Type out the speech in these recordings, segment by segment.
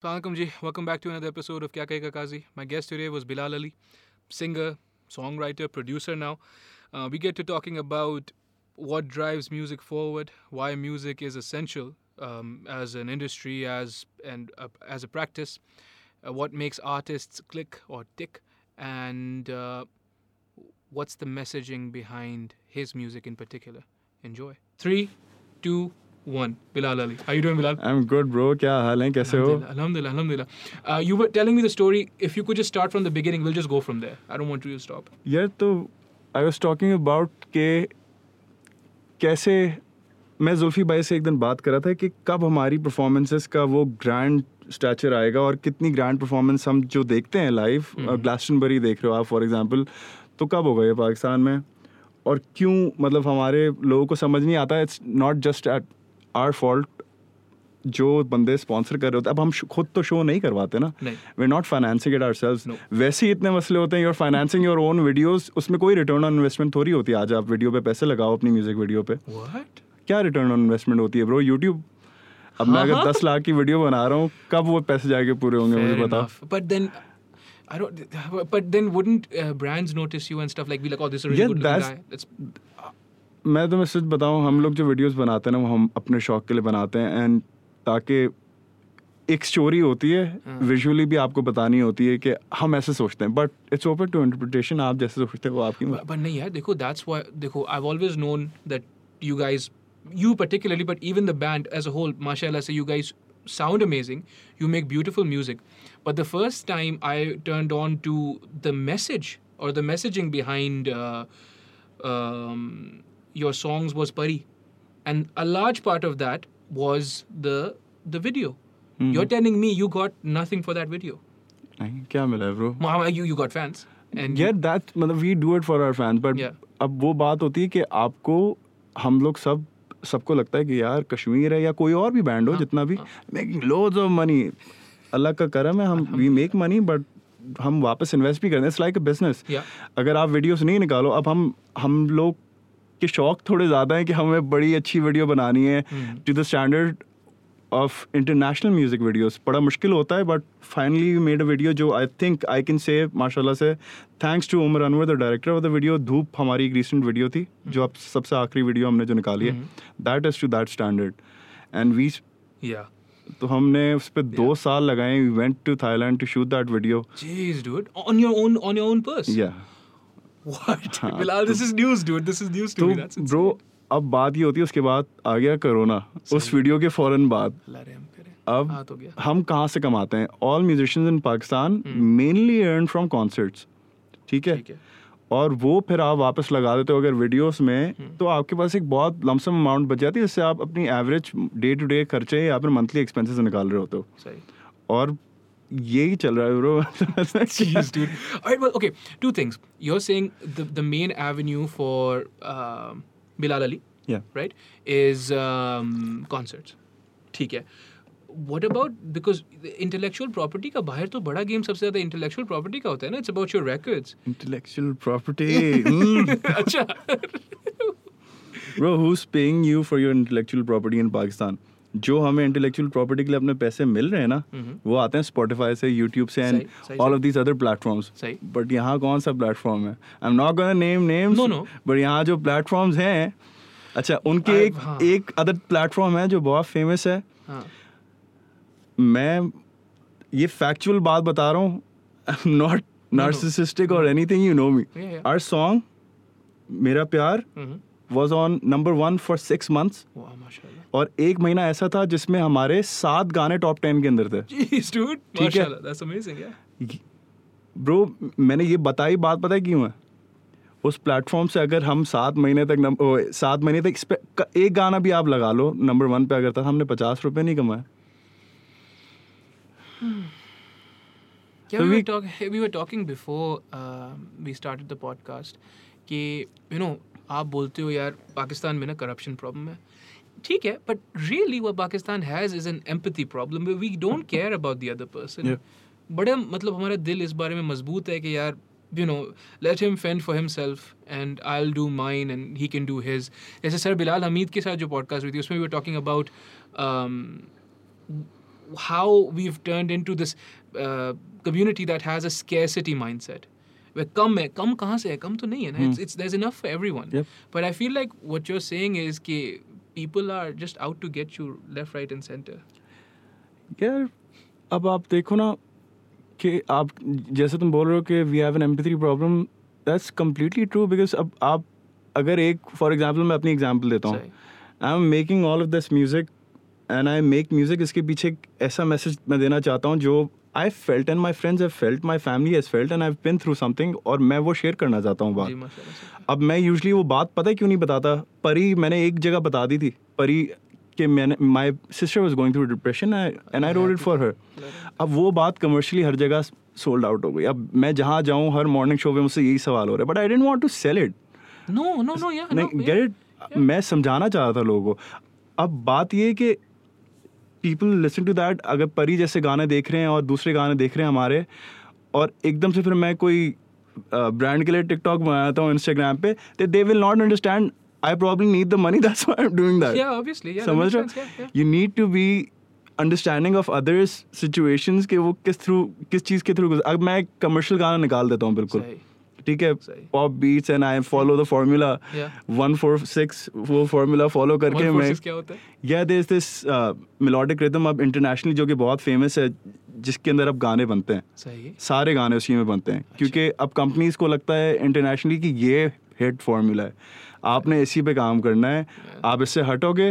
Assalamualaikum ji. Welcome back to another episode of Kya Kahega Kazi. My guest today was Bilal Ali, singer, songwriter, producer now. Uh, we get to talking about what drives music forward, why music is essential um, as an industry, as and uh, as a practice, uh, what makes artists click or tick, and uh, what's the messaging behind his music in particular. Enjoy. Three, two, Ali. How you doing, Bilal? I am good bro क्या हाल है कैसे हो Alhamdulillah, Alhamdulillah. Uh, you were telling me the story. If you could just start from the beginning, we'll just go from there. I don't want you यार तो I was talking about के कैसे मैं जुल्फी भाई से एक दिन बात कर रहा था कि कब हमारी परफॉर्मेंसेस का वो ग्रैंड स्टैचर आएगा और कितनी ग्रैंड परफॉर्मेंस हम जो देखते हैं लाइव ग्लास्टनबरी देख रहे हो आप फॉर एग्जांपल तो कब होगा ये पाकिस्तान में और क्यों मतलब हमारे लोगों को समझ नहीं आता it's not just at our fault जो बंदे स्पॉन्सर कर रहे होते अब हम खुद तो शो नहीं करवाते ना। We not financing it our No. वैसे ही इतने मसले होते हैं your financing your own videos उसमें कोई रिटर्न ऑन इन्वेस्टमेंट थोड़ी होती है। आज आप वीडियो पे पैसे लगाओ अपनी म्यूज़िक वीडियो पे। What? क्या रिटर्न ऑन इन्वेस्टमेंट होती है ब्रो यूट्यूब अब मैं हाँ, अगर दस लाख की वीडियो बना रहा हूँ कब वो पैसे जाके पूरे होंगे Fair मुझे बताओ. But then, I don't. But then, wouldn't uh, brands notice you and stuff? Like be like, oh, this is a really Yeah, good that's- guy. That's मैं तो मैं सच बताऊँ हम लोग जो वीडियोज़ बनाते हैं ना वो हम अपने शौक के लिए बनाते हैं एंड ताकि एक स्टोरी होती है विजुअली भी आपको बतानी होती है कि हम ऐसे सोचते हैं but it's open to interpretation आप जैसे सोचते हैं वो आपकी बट नहीं यार देखो दैट्स व्हाई देखो I have always known that you guys you particularly but even the band as a whole माशा से you guys sound amazing you make beautiful music but the first time I turn on to the message और the messaging behind your songs was Pari and a large part of that was the the video you're telling me you got nothing for that video नहीं क्या मिला है bro Mama, you you got fans and यार that मतलब we do it for our fans but Yeah. अब वो बात होती है कि आपको हम लोग सब सबको लगता है कि यार कश्मीर है या कोई और भी बैंड हो जितना भी making loads of money Allah का करम है हम वी मेक मनी बट हम वापस इन्वेस्ट भी करते हैं it's like a business Yeah. अगर आप वीडियोस नहीं निकालो अब हम हम लोग के शौक थोड़े ज़्यादा हैं कि हमें बड़ी अच्छी वीडियो बनानी है to the standard of international music videos बड़ा मुश्किल होता है but finally you made a video जो I think I can say माशाल्लाह से thanks to Umar Anwar the director of the video Dhoop हमारी एक रिसेंट वीडियो थी जो अब सबसे आखिरी वीडियो हमने जो निकाली है। That is to that standard and we yeah. तो हमने उस पर दो साल लगाए we went to Thailand to shoot that video. On your own on your own purse. या This is news, dude. This is news to तो me. That's insane. Bro अब बात ये होती है उसके बाद आ गया कोरोना उस वीडियो के फ़ौरन बाद। अब हाँ, तो। हम कहाँ से कमाते हैं all musicians in Pakistan mainly earn from concerts ठीक है। और वो फिर आप वापस लगा देते हो अगर वीडियोस में तो आपके पास एक बहुत लमसम अमाउंट बच जाती है जिससे आप अपनी एवरेज डे टू डे खर्चे या फिर मंथली एक्सपेंसेस निकाल रहे होते हो। और यही चल रहा है bro Jeez, dude. All right, well, okay. Two things. You're saying the the main avenue for um Bilal Ali, Yeah. right, is um, concerts. ठीक है. What about because the intellectual property का बाहर तो बड़ा गेम सबसे ज़्यादा intellectual property का होता है ना. It's about your records. Intellectual property अच्छा. Who is paying you for your intellectual property in Pakistan जो हमें इंटेलेक्चुअल प्रॉपर्टी के लिए अपने पैसे मिल रहे हैं ना वो आते हैं स्पॉटिफाई से यूट्यूब से and all of these other platforms but यहाँ कौन सा प्लेटफॉर्म है I am not gonna name names. But यहाँ जो प्लेटफॉर्म्स हैं अच्छा उनके एक हाँ। एक अदर प्लेटफॉर्म है जो बहुत फ़ेमस है हाँ. मैं ये फैक्चुअल बात बता रहा हूँ नॉट नार्सिसिस्टिक और anything you know me yeah. Song मेरा प्यार. Was on number one for six months. और एक महीना ऐसा था जिसमें हमारे सात गाने टॉप टेन के अंदर थे ठीक है। Yeah. ब्रो मैंने ये बताई बात पता है क्यों है उस प्लेटफॉर्म से अगर हम सात महीने तक नम- ओ, सात महीने तक एक गाना भी आप लगा लो नंबर वन पे अगर था हमने पचास रुपए नहीं कमाए Yeah, So we, we- were talking. We were talking before uh, we started the podcast कि you know आप बोलते हो यार पाकिस्तान में ना करप्शन प्रॉब्लम है ठीक है बट रियली वो Pakistan has is an empathy problem we don't care about the other person बड़े मतलब हमारा दिल इस बारे में मज़बूत है कि यार you know let him fend for himself and I do mine and he can do his जैसे सर बिलाल हमीद के साथ जो पॉडकास्ट हुई थी उसमें we are talking about how we turn into this community that has a scarcity mindset वे कम है कम कहाँ से है? कम तो नहीं है ना? It's it's there's enough everyone but I feel like what you're saying is कि people are just out to get you left right and center यार अब आप देखो ना कि आप जैसे तुम बोल रहे हो कि we have an empathy problem that's completely true because अब आप अगर एक फॉर एग्जांपल मैं अपनी एग्जांपल देता हूँ। I am making all of this music and I make music इसके पीछे एक ऐसा मैसेज मैं देना चाहता हूँ जो I felt and my friends have felt my family has felt and I been through something और मैं वो शेयर करना चाहता हूँ बात। अब मैं यूजली वो बात पता है क्यों नहीं बताता? परी मैंने एक जगह बता दी थी परी कि मैंने my sister was going through depression and I wrote it for her अब वो बात कमर्शियली हर जगह सोल्ड आउट हो गई। अब मैं जहाँ जाऊँ हर मॉर्निंग शो में मुझसे यही सवाल हो रहा है। But I don't want to sell it no no no yeah no, नहीं yeah. गेट इट मैं समझाना चाह रहा था लोगों को। अब बात ये कि पीपल लिसन टू दैट अगर परी जैसे गाने देख रहे हैं और दूसरे गाने देख रहे हैं हमारे और एकदम से फिर मैं कोई ब्रांड के लिए टिकटॉक बनाता हूँ इंस्टाग्राम पे तो they will not understand I problem need the money that's why I am doing that yeah obviously yeah समझ रहे. You need to be understanding of others situations के वो किस थ्रू किस चीज़ के थ्रू अब मैं कमर्शियल गाना निकाल देता हूँ बिल्कुल। ठीक है? Pop beats and I follow the formula one four six वो फॉर्मूला फॉलो करके मैं forces क्या या देर दिस मेलोडिक रिदम अब इंटरनेशनली जो कि बहुत फ़ेमस है जिसके अंदर अब गाने बनते हैं। सही सारे गाने उसी में बनते हैं। क्योंकि अब कंपनीज़ को लगता है इंटरनेशनली कि ये हिट फॉर्मूला है। आपने इसी पे काम करना है। आप इससे हटोगे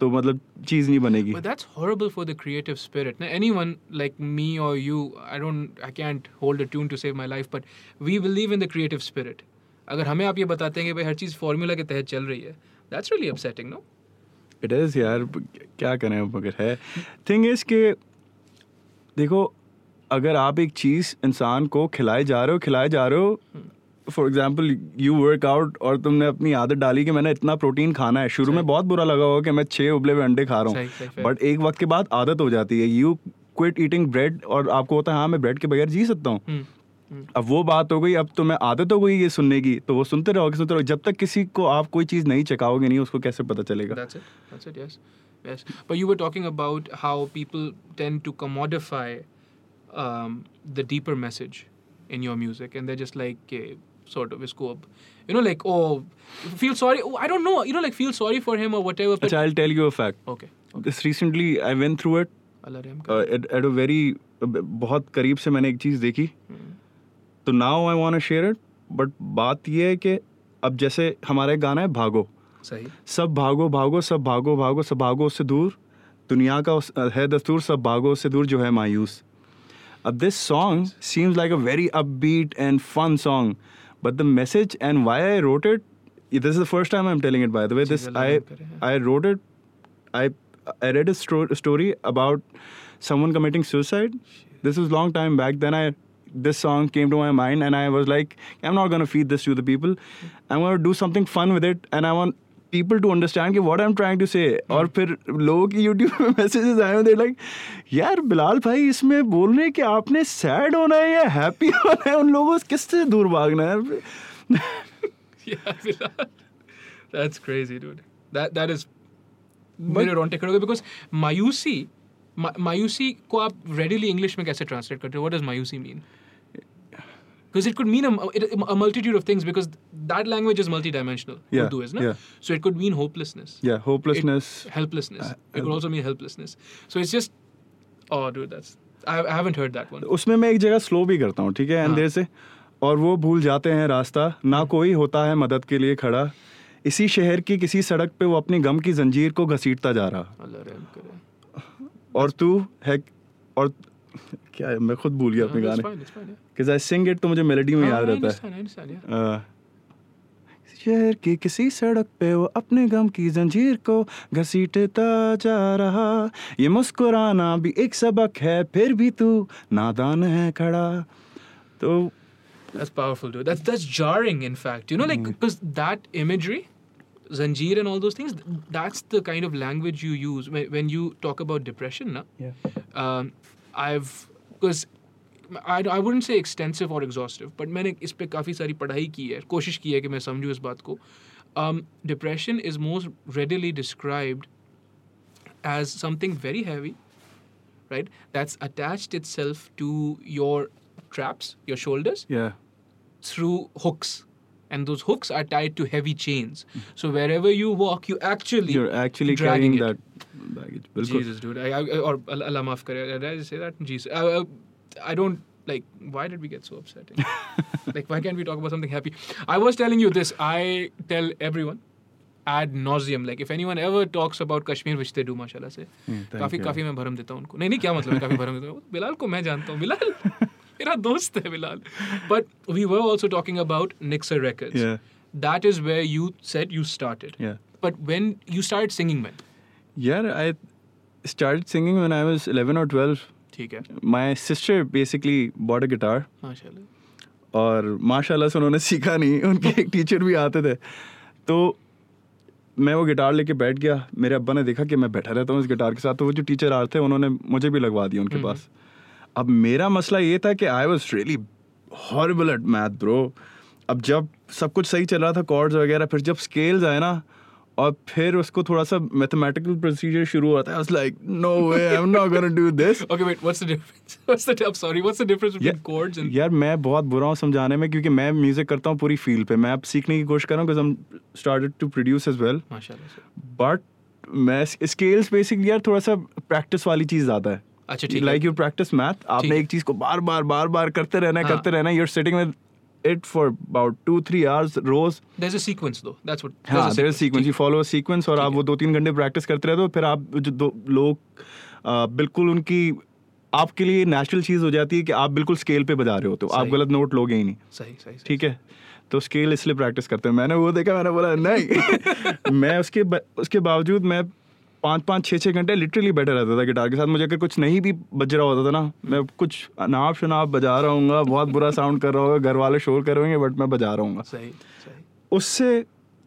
तो मतलब चीज़ नहीं बनेगी। But that's horrible for the creative spirit ना एनीवन लाइक मी और you I don't I can't hold a tune to save my life but we believe in the creative spirit अगर हमें आप ये बताते हैं कि भाई हर चीज़ फार्मूला के तहत चल रही है that's really upsetting no it is यार क्या करें मगर है? थिंग इज़ के देखो अगर आप एक चीज़ इंसान को खिलाए जा रहे हो खिलाए जा रहे हो. Hmm. For example you work out और तुमने अपनी आदत डाली कि मैंने इतना प्रोटीन खाना है शुरू में बहुत बुरा लगा होगा कि मैं छः उबले हुए अंडे खा रहा हूँ बट एक वक्त के बाद आदत हो जाती है यू क्विट ईटिंग ब्रेड और आपको होता है हाँ मैं ब्रेड के बगैर जी सकता हूँ अब वो बात हो गई अब तो मैं आदत हो गई ये सुनने की तो वो सुनते रहोगे सुनते रहोगे जब तक किसी को आप कोई चीज़ नहीं चखाओगे नहीं उसको कैसे पता चलेगा That's it. That's it. Yes. Yes. But you were talking about how people tend to commodify um, the deeper message in your music, and they're just like sort of इसको अब you know like oh feel sorry oh, I don't know you know like feel sorry for him or whatever. But अच्छा I'll tell you a fact okay. okay. this recently I went through it uh, at, at a very बहुत करीब से मैंने एक चीज़ देखी Hmm. तो now I want share it but बात ये है कि अब जैसे हमारा एक गाना है भागो सही. सब भागो भागो सब भागो भागो सब भागो उससे दूर दुनिया का उस, है दस्तूर सब भागो उससे दूर जो है मायूस अब this song seems like a very upbeat and fun song but the message and why i wrote it this is the first time i'm telling it by the way. this i i wrote it i i read a story about someone committing suicide. This was long time back. Then i this song came to my mind and i was like i'm not going to feed this to the people. I'm going to do something fun with it and i want people to understand कि what I'm trying to say और फिर लोगों की YouTube में messages आए they like यार बिलाल भाई इसमें बोल रहे हैं कि आपने सैड होना है या हैप्पी होना है उन लोगों से किससे दूर भागना है. That's crazy, dude. That that is मेरे रोंगटे खड़े हो गए because मायूसी मायूसी को आप readily English में कैसे translate करते हो? What does मायूसी mean? Because it could mean a, a multitude of things because that language is multidimensional. Yeah, Urdu is, no? yeah. So it could mean hopelessness. yeah hopelessness It, helplessness. Uh, it could also mean helplessness. So it's just, oh, dude, that's I, I haven't heard that one. उसमें मैं एक जगह slow भी करता हूँ ठीक है हाँ. अंधेर से और वो भूल जाते हैं रास्ता ना कोई होता है मदद के लिए खड़ा इसी शहर की किसी सड़क पे वो अपनी गम की जंजीर को घसीटता जा रहा. और तू है और क्या है मैं खुद भूल गया अपने गाने बिकॉज़ आई सिंग इट तो मुझे मेलोडी में हाँ, याद रहता है. अ, शहर की किसी सड़क पे वो अपने गम की जंजीर को घसीटता जा रहा ये मुस्कुराना भी एक सबक है फिर भी तू नादान है खड़ा तो That's powerful, dude. That's that's jarring, in fact. You know, like because that imagery, Zanjeer and all those things, that's the kind of language you use when, when you talk about depression. Na? Yeah. Um, I've because I, I wouldn't say extensive or exhaustive, but मैंने इस पे काफ़ी सारी पढ़ाई की है कोशिश की है कि मैं समझूँ इस बात को um, depression is most readily described as something very heavy right? That's attached itself to your traps, your shoulders, yeah through hooks. And those hooks are tied to heavy chains. So wherever you walk, you actually you're actually dragging carrying it. that baggage बिल्कुल Jesus, dude. I, I, or Allah Allah maaf kare. Did I just say that? Jesus. I, I, I don't like. Why did we get so upset? like, why can't we talk about something happy? I was telling you this. I tell everyone ad nauseum. Like, if anyone ever talks about Kashmir, which they do, mashallah से, thank काफी you. काफी मैं भरम देता हूँ उनको. नहीं नहीं क्या मतलब है काफी भरम देता हूँ. बिलाल को मैं जानता हूँ. बिलाल मेरा दोस्त है Bilal. But we were also talking about Nixer Records. Yeah. That is where you said you started. yeah But when you started singing when? yeah I started singing when I was 11 or 12 ठीक है. my sister basically bought guitar. और माशाल्लाह से उन्होंने सीखा नहीं उनके एक टीचर भी आते थे। तो मैं वो गिटार लेके बैठ गया। मेरे अब्बा ने देखा कि मैं बैठा रहता हूँ इस गिटार के साथ। तो वो जो टीचर आते थे उन्होंने मुझे भी लगवा दिया उनके पास। अब मेरा मसला ये था कि I was really horrible at math bro अब जब सब कुछ सही चल रहा था कॉर्ड्स वगैरह फिर जब स्केल्स आए ना और फिर उसको थोड़ा सा मैथमेटिकल प्रोसीजर शुरू होता है I like no way I am not gonna do this Okay, wait. What's the difference? What's the I'm sorry. What's the difference between chords and यार मैं बहुत बुरा हूँ समझाने में क्योंकि मैं म्यूज़िक करता हूँ पूरी फील पे मैं अब सीखने की कोशिश कर रहा हूँ बिकॉज़ हम started to produce as well माशाल्लाह बट मैं स्केल्स बेसिकली यार थोड़ा सा प्रैक्टिस वाली चीज़ ज़्यादा है अच्छा ठीक लाइक. यू प्रैक्टिस मैथ आपने एक चीज़ को बार बार बार बार करते रहना है हाँ। करते रहना है you're sitting with it for about two three hours रोज There's a sequence though. That's what. हाँ there's a sequence you follow sequence और ठीक आप। वो दो तीन घंटे प्रैक्टिस करते रहते हो फिर आप जो दो लोग बिल्कुल उनकी आपके लिए नेचुरल चीज़ हो जाती है कि आप बिल्कुल स्केल पे बजा रहे होते हो आप सही। गलत नोट लोगे ही नहीं सही सही. ठीक है तो स्केल इसलिए प्रैक्टिस करते हैं मैंने वो देखा मैंने बोला नहीं मैं उसके उसके बावजूद मैं पाँच पाँच छः छः घंटे लिटरली बैठा रहता था गिटार के साथ मुझे अगर कुछ नहीं भी बज रहा होता था ना मैं कुछ अनाप शनाप बजा रहा हूँ बहुत बुरा साउंड कर रहा होगा घर वाले शोर कर रहे बट मैं बजा रहा हूँ सही सही. उससे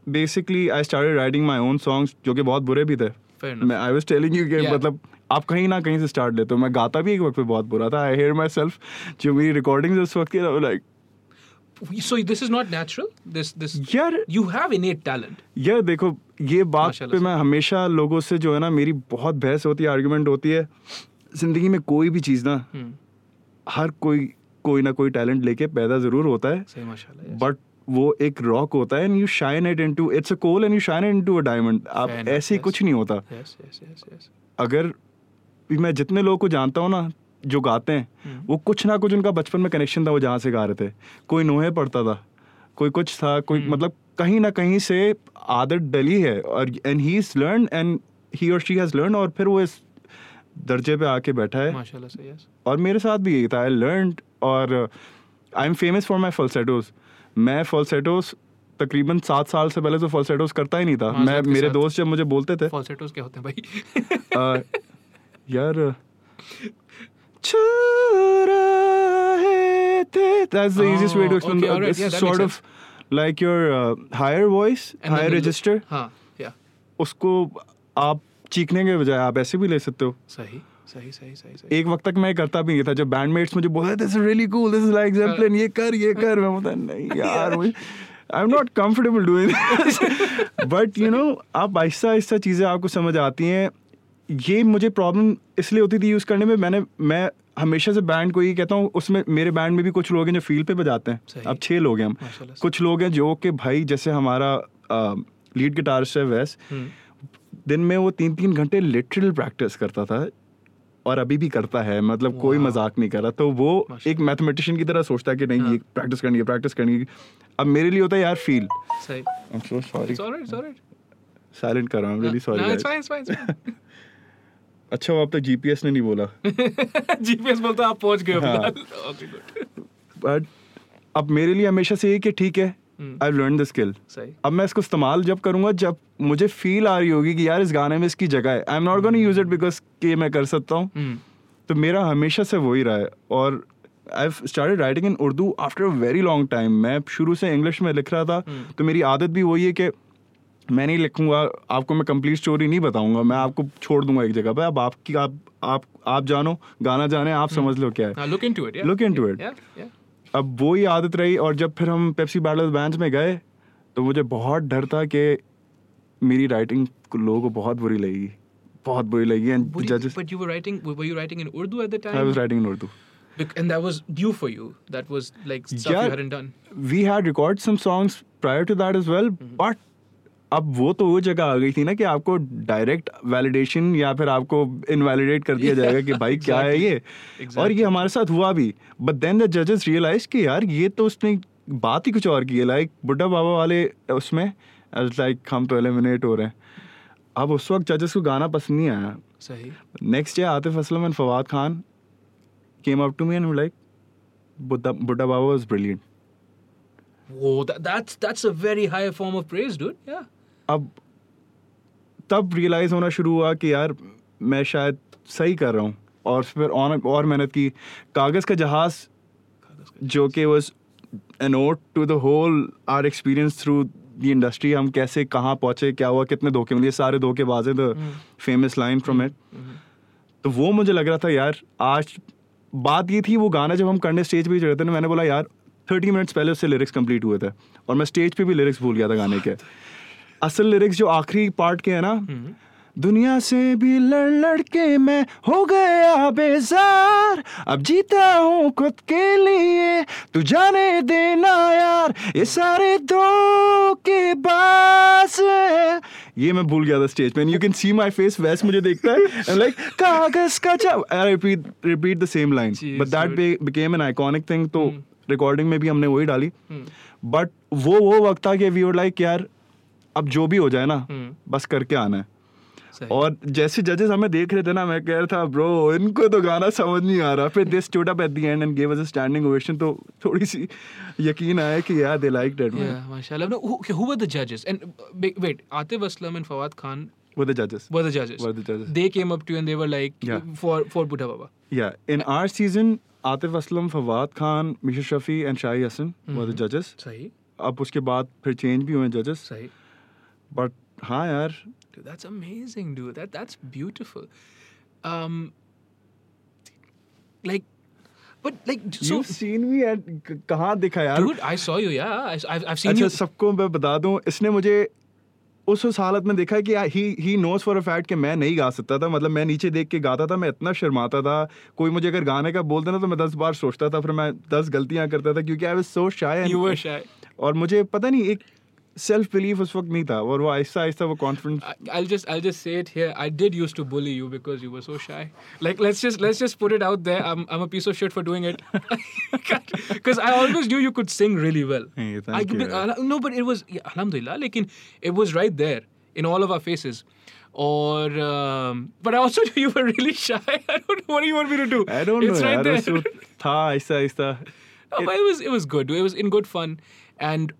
basically I start writing my own songs जो कि बहुत बुरे भी थे मैं आई वाज टेलिंग यू कि मतलब आप कहीं ना कहीं से स्टार्ट लेते हो मैं गाता भी एक वक्त पे बहुत बुरा था आई हेयर माई सेल्फ जो मेरी रिकॉर्डिंग उस वक्त की like So this is not natural. This this. यार You have innate talent. यार देखो ये बात पे मैं हमेशा लोगों से जो है ना मेरी बहुत बहस होती है आर्ग्यूमेंट होती है ज़िंदगी में कोई भी चीज़ ना Hmm. हर कोई कोई ना कोई टैलेंट लेके पैदा ज़रूर होता है. बट वो एक रॉक होता है and you shine it into it's a coal and you shine it into a diamond आप ऐसे ही. कुछ नहीं होता. अगर मैं जितने लोगों को जानता हूँ ना जो गाते हैं हम्म। वो कुछ ना कुछ उनका बचपन में कनेक्शन था वो जहाँ से गा रहे थे कोई नोहे पढ़ता था कोई कुछ था कोई हम्म। मतलब कहीं ना कहीं से आदत डली है और and he is learn and he और शी हैज़ लर्न और फिर वो इस दर्जे पे आके बैठा है माशाल्लाह से yes. और मेरे साथ भी यही था आई लर्न और I am famous for my falsettos मैं फॉल्सेटोस तकरीबन सात साल से पहले तो फॉल्सेटोस करता ही नहीं था मैं मेरे दोस्त जब मुझे बोलते थे Falsettos क्या होते हैं भाई? uh, यार थे that's the easiest way to Oh, explain okay, alright, this yeah, sort of like your uh, higher voice And then higher the- register. हाँ. उसको आप चीखने के बजाय आप ऐसे भी ले सकते हो। सही सही सही सही सही. एक वक्त तक मैं करता भी नहीं था जब बैंडमेट्स मुझे this is really cool this is like ये कर ये कर। मैं बोलता नहीं यार मुझे I am not comfortable doing but you know आप आहिस्ता आहिस्ता चीज़ें आपको समझ आती हैं। ये मुझे प्रॉब्लम इसलिए होती थी यूज़ करने में मैंने मैं हमेशा से बैंड को ये कहता हूँ उसमें मेरे बैंड में भी कुछ लोग हैं जो फ़ील्ड पे बजाते हैं। अब छः लोग हैं हम। कुछ लोग हैं जो कि भाई जैसे हमारा लीड गिटारिस्ट है वैस। हम्म. दिन में वो तीन तीन घंटे लिटरल प्रैक्टिस करता था और अभी भी करता है मतलब कोई मज़ाक नहीं कर रहा। तो वो एक मैथमेटिशियन की तरह सोचता है कि नहीं हाँ। ये प्रैक्टिस करनी है प्रैक्टिस करनी है। अब मेरे लिए होता है यार फील सही. I am so sorry. Silent कर रहा हूँ really sorry fine. It's fine. It's fine. अच्छा वो अब तक जीपीएस ने नहीं बोला? जीपीएस बोलता आप पहुँच गए हो. बट अब मेरे लिए हमेशा से ये कि ठीक है. आई लर्न द स्किल अब मैं इसको इस्तेमाल जब करूँगा जब मुझे फील आ रही होगी कि यार इस गाने में इसकी जगह है। I am not gonna use it because कि मैं कर सकता हूँ। हम्म. तो मेरा हमेशा से वही रहा है। और I started writing in Urdu after a very long time मैं शुरू से इंग्लिश में लिख रहा था। हम्म। तो मेरी आदत भी वही है कि मैं नहीं लिखूँगा आपको मैं कंप्लीट स्टोरी नहीं बताऊँगा मैं आपको छोड़ दूँगा एक जगह पे अब आपकी आप आप आप जानो गाना जाने आप समझ लो क्या है into it. Yeah. Look into it. Yeah. Yeah. अब वो ही आदत रही और जब फिर हम पेप्सी बैटल बैंड में गए तो मुझे बहुत डर था कि मेरी राइटिंग लोगों को बहुत बुरी लगेगी बहुत बुरी लगी एंड जजेस but you were writing. Were you writing in Urdu at the time? I was writing in Urdu and that was new for you. That was like stuff Yeah. you hadn't done. We had record some songs prior to that as well Mm-hmm. But अब वो तो वो जगह आ गई थी ना कि आपको डायरेक्ट वैलिडेशन या फिर आपको इनवैलिडेट कर दिया जाएगा कि भाई क्या है ये। और ये हमारे साथ हुआ भी। बट देन द जजेस रियलाइज़ कि यार ये तो उसने बात ही कुछ और की है। लाइक बुड्ढा बाबा वाले उसमें लाइक हम तो एलिमिनेट हो रहे हैं। अब उस वक्त जजेस को गाना पसंद नहीं आया। Sahi. Next day Atif Aslam and Fawad Khan came up to me and like बुड्ढा बुड्ढा बाबा was brilliant Whoa, that, that's that's a very high form of praise, dude. Yeah. अब तब रियलाइज़ होना शुरू हुआ कि यार मैं शायद सही कर रहा हूँ। और फिर और और मेहनत की। कागज़ का जहाज़ जो कि was a note to the whole are experience through the industry हम कैसे कहाँ पहुँचे क्या हुआ कितने धोखे मिले सारे धोखे बाजे the famous line from it तो वो मुझे लग रहा था यार आज बात ये थी वो गाना जब हम करने स्टेज पे चढ़े थे ना मैंने बोला यार थर्टी मिनट्स पहले उससे लिरिक्स कंप्लीट हुए थे। और मैं स्टेज पे भी लिरिक्स भूल गया था गाने के। असल लिरिक्स जो आखिरी पार्ट के है ना दुनिया से भी लड़ लड़ के मैं हो गया बेजार। अब जीता हूँ खुद के लिए तू जाने देना यार ये सारे दो के पास ये मैं भूल गया था स्टेज पे you can see my face वैस मुझे देखता है लाइक कागज़ का I repeat repeat the same line but that became an iconic thing तो. रिकॉर्डिंग में भी हमने वही डाली. बट वो वो वक्त था कि वी वर लाइक यार अब जो भी हो जाए ना बस करके आना है। और जैसे जजेस हमें देख रहे थे ना मैं कह रहा था ब्रो इनको तो गाना समझ नहीं आ रहा। फिर this at the end and give us standing ovation तो थोड़ी सी यकीन आया कि यार दे लाइक दैट मैन माशाल्लाह। नो हु वर द जजेस and wait Atif Aslam and Fawad Khan were the जजेस वर द जजेस वर द जजेस दे केम up to and they were like for for बुढ़ा बाबा या in our season Atif Aslam Fawad Khan Misha Shafi and shahi Hasan were the जजेस सही। अब उसके बाद फिर चेंज भी हुए जजेस सही। बट हाँ यार that's amazing, dude. That that's beautiful. Um, like, but like, so, you seen me at कहाँ दिखा यार dude, I saw you. Yeah, I, I've I've seen अच्छा you. सबको मैं बता दूँ इसने मुझे उस उस हालत में देखा कि he he knows for a fact कि मैं नहीं गा सकता था मतलब मैं नीचे देख के गाता था मैं इतना शर्माता था कोई मुझे अगर गाने का बोलता ना तो मैं दस बार सोचता था फिर मैं दस गलतियाँ करता था क्योंकि आई वाज सो शाय. और मुझे पता नहीं एक सेल्फ बिलीफ उस वक्त नहीं था और वो आहिस्ता आहिस्ता वो confidence I- I'll just I'll just say it here. I did used to bully you because you were so shy. Like let's just let's just put it out there. I'm I'm a piece of shit for doing it. Because I always knew you could sing really well. Hey, I, thank you. but, uh, no, but it was yeah, alhamdulillah. Like it was right there in all of our faces. Or um, but I also knew you were really shy. I don't know what do you want me to do. I don't know It's right यार there. उस वक्त था Aahista Aahista No, but it was it was good. It was in good fun, and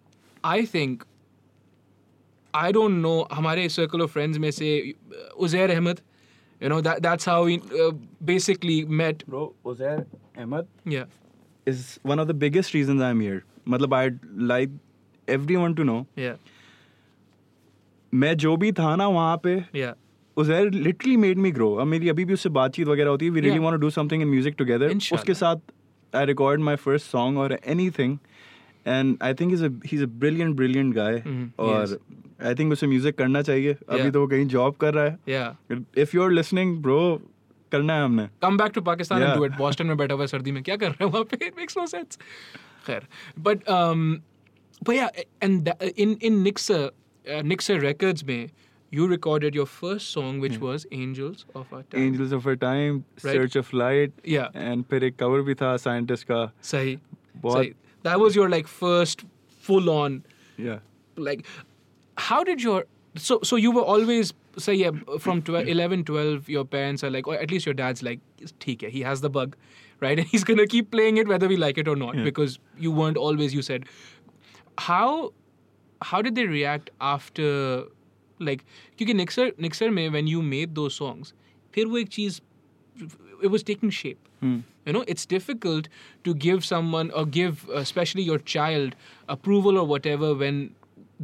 I think I don't know हमारे circle of friends में से Uzair Ahmed you know that that's how we basically met bro Uzair Ahmed yeah is one of the biggest reasons I am here मतलब I like everyone to know या मैं जो भी था ना वहाँ पे या Uzair literally made me grow अब मेरी अभी भी उससे बातचीत वगैरह होती है. We really want to do something in music together उसके साथ I record my first song और anything and I think is he is a brilliant brilliant guy Mhm, और आई थिंक उसे म्यूज़िक करना चाहिए अभी तो वो कहीं जॉब कर रहा. है if you are listening bro करना है हमने Come back to Pakistan and Yeah. do it. Boston में बैठा हुआ है सर्दी में क्या कर रहे हैं वहाँ पे? It makes no sense. खैर, but um, but yeah, and tha- in in Nixer uh, Nixer Records में you recorded your first song which yeah. was Angels of Our Time. Angels of a time Right. Search of light Yeah. And फिर एक cover भी था scientist का Sahi. बहुत- Sahi. That was your like first full on या like how did your so so you were always say yeah from 12, 11 12 your parents are like or at least your dad's like ठीक है he has the bug right and he's gonna keep playing it whether we like it or not Yeah. because you weren't always you said how how did they react after like क्योंकि निक्सर निक्सर में when you made those songs फिर वो एक चीज it was taking shape Hmm. you know it's difficult to give someone or give uh, especially your child approval or whatever when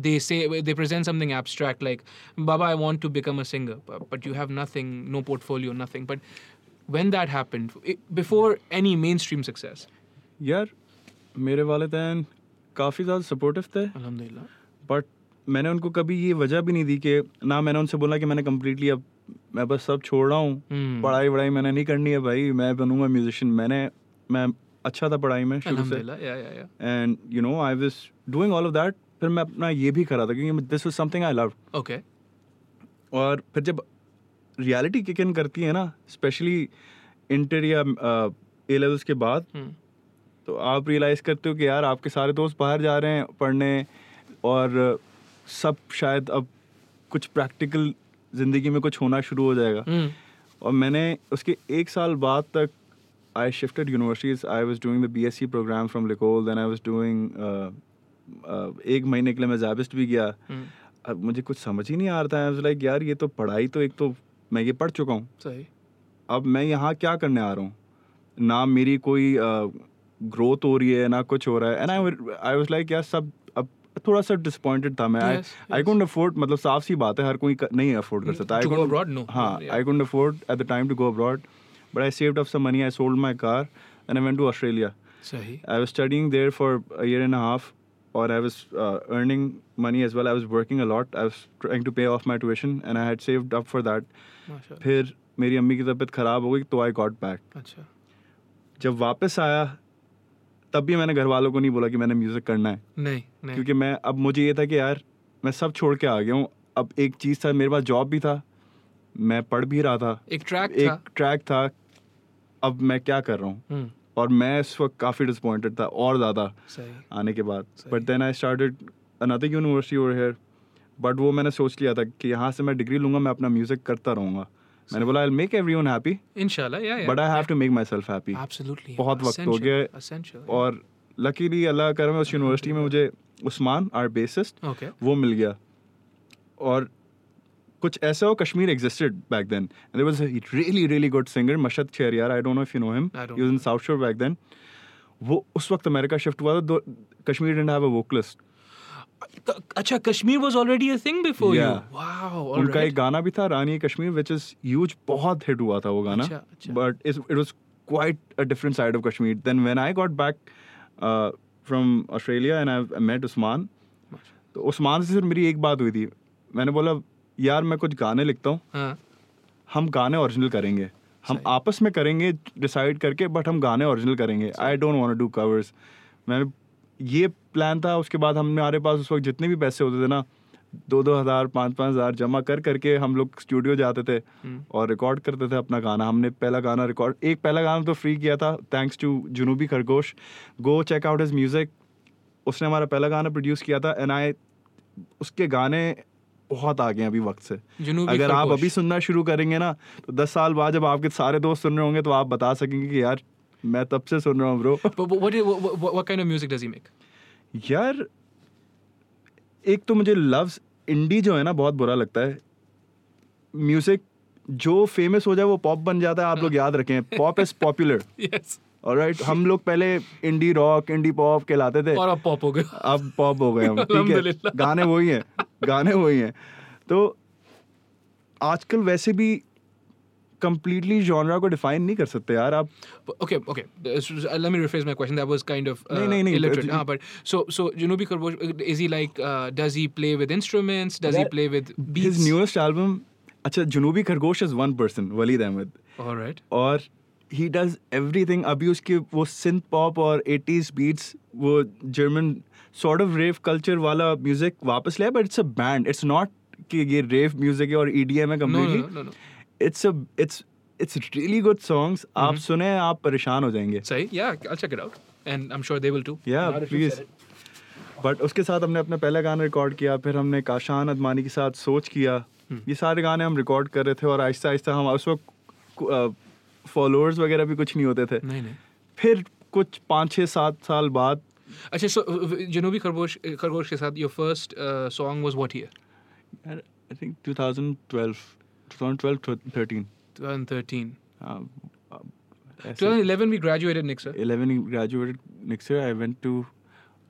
they say they present something abstract like baba i want to become a singer but, but you have nothing no portfolio nothing but when that happened it, before any mainstream success यार मेरे वालिदैन काफ़ी ज़्यादा supportive थे alhamdulillah but मैंने उनको कभी ये वजह भी नहीं दी कि ना मैंने उनसे बोला कि मैंने कम्प्लीटली अब मैं बस सब छोड़ रहा हूँ Hmm. पढ़ाई वढ़ाई मैंने नहीं करनी है भाई मैं बनूँगा म्यूजिशियन मैंने मैं अच्छा था पढ़ाई में शुरू से. And you know I was doing all of that फिर मैं अपना ये भी करा था क्योंकि this was something I love Okay. और फिर जब रियलिटी किक इन करती है ना स्पेशली इंटर या ए लेवल्स के बाद Hmm. तो आप रियलाइज़ करते हो कि यार आपके सारे दोस्त बाहर जा रहे हैं पढ़ने और सब शायद अब कुछ प्रैक्टिकल ज़िंदगी में कुछ होना शुरू हो जाएगा। Hmm. और मैंने उसके एक साल बाद तक I shifted universities I was doing the BSc programme from Lincoln then I was doing uh, एक महीने के लिए मैं जैबिस्ट भी गया। Hmm. अब मुझे कुछ समझ ही नहीं आ रहा था। आई लाइक यार ये तो पढ़ाई तो एक तो मैं ये पढ़ चुका हूँ। सही। अब मैं यहाँ क्या करने आ रहा हूँ? ना मेरी कोई ग्रोथ हो रही है ना कुछ हो रहा है। And I I was like यार सब थोड़ा सा डिसअपॉइंटेड था मैं। आई कुंड अफोर्ड मतलब साफ़ सी बात है हर कोई नहीं अफोर्ड कर सकता। I could afford at the time to go abroad but I saved some money I sold my car and I went to Australia I was studying there for year and half और I was earning money as well I was working a I was trying to pay off my tuition and I had saved up for that फिर मेरी अम्मी की तबीयत खराब हो गई तो आई गॉट बैक जब वापस आया तब भी मैंने घर वालों को नहीं बोला कि मैंने म्यूज़िक करना है। नहीं नहीं। क्योंकि मैं अब मुझे ये था कि यार मैं सब छोड़ के आ गया हूँ। अब एक चीज़ था मेरे पास जॉब भी था मैं पढ़ भी रहा था। एक ट्रैक था। एक ट्रैक था अब मैं क्या कर रहा हूँ? हम्म, और मैं इस वक्त काफ़ी डिसअपॉइंटेड था और ज़्यादा आने के बाद। But then I started another university over here but वो मैंने सोच लिया था कि यहाँ से मैं डिग्री लूँगा मैं अपना म्यूज़िक करता रहूँगा। मैंने बोला I make everyone happy इंशाल्लाह yeah yeah but I have to make myself happy absolutely बहुत वक्त हो गया और लकीली अल्लाह करम है उस यूनिवर्सिटी में मुझे उस्मान आर बेसिस्ट ओके वो मिल गया। और कुछ ऐसा हो Kashmir existed back then there was a really really good singer Mashad Sheharyar I don't know if you know him he was in South Shore back then वो उस वक्त अमेरिका शिफ्ट हुआ था Kashmir didn't have a vocalist अच्छा Kashmir was already a thing before you wow उनका एक गाना भी था रानी कश्मीर विच इज़ ह्यूज बहुत हिट हुआ था वो गाना। But it was quite a different side of Kashmir then when I got back from Australia and I met Usman तो उस्मान से सिर्फ़ मेरी एक बात हुई थी। मैंने बोला यार मैं कुछ गाने लिखता हूँ। हाँ। हम गाने ओरिजिनल करेंगे। हम आपस में करेंगे डिसाइड करके बट हम गाने ओरिजिनल करेंगे। I don't want to do covers मैंने ये प्लान था उसके बाद हमारे पास उस वक्त जितने भी पैसे होते थे ना दो दो हज़ार पाँच पाँच हज़ार जमा कर करके हम लोग स्टूडियो जाते थे हम्म। और रिकॉर्ड करते थे अपना गाना। हमने पहला गाना रिकॉर्ड एक पहला गाना तो फ्री किया था thanks to Janoobi Khargosh go check out his music उसने हमारा पहला गाना प्रोड्यूस किया था एंड आई उसके गाने बहुत आगे हैं अभी वक्त से। अगर आप अभी सुनना शुरू करेंगे ना तो दस साल बाद जब आपके सारे दोस्त सुन रहे होंगे तो आप बता सकेंगे कि यार मैं तब से सुन रहा हूँ bro music does he make? यार एक तो मुझे लव्स इंडी जो है ना बहुत बुरा लगता है। म्यूज़िक जो फ़ेमस हो जाए वो पॉप बन जाता है आप लोग याद रखें। Pop is popular Yes. Right हम लोग पहले इंडी रॉक इंडी पॉप कहलाते थे। और अब पॉप हो गए। अब पॉप हो गए हम ठीक है। गाने वही हैं गाने वही हैं। तो आजकल वैसे भी कंप्लीटली जॉनरा को डिफाइन नहीं कर सकते यार आप Okay, okay. Uh, so, uh, let me rephrase my question. That was kind of uh, नहीं, नहीं, but- हाँ, so Junubi Kharbosh, uh, is he like? Uh, does he play with instruments? Does he play with beats? His newest album अच्छा Janoobi Khargosh is one person Waleed Ahmed right. और he does everything अभी उसके वो synth pop और 80s beats वो German sort of rave culture वाला music वापस ले but it's a band it's not कि ये रेव म्यूज़िक है और ईडीएम है No, it's a it's it's really good songs आप सुने आप परेशान हो जाएँगे Say, yeah, I'll check it out, and I'm sure they will too. या Not if you please. But उसके साथ हमने अपना पहला गाना रिकॉर्ड किया फिर हमने काशान अदमानी के साथ सोच किया ये सारे गाने हम रिकॉर्ड कर रहे थे और आहिस्ता आहिस्ता हम उस वक्त फॉलोअर्स वगैरह भी कुछ नहीं होते थे नहीं नहीं. फिर कुछ पाँच छः सात साल बाद अच्छा, so uh, Junubi Kharbosh, Khargosh के साथ your first uh, song was what year? I think 2012 2012, thir- 13. 2013. Um, uh, um, uh, 2011 we graduated next year. 11 graduated next year. I went to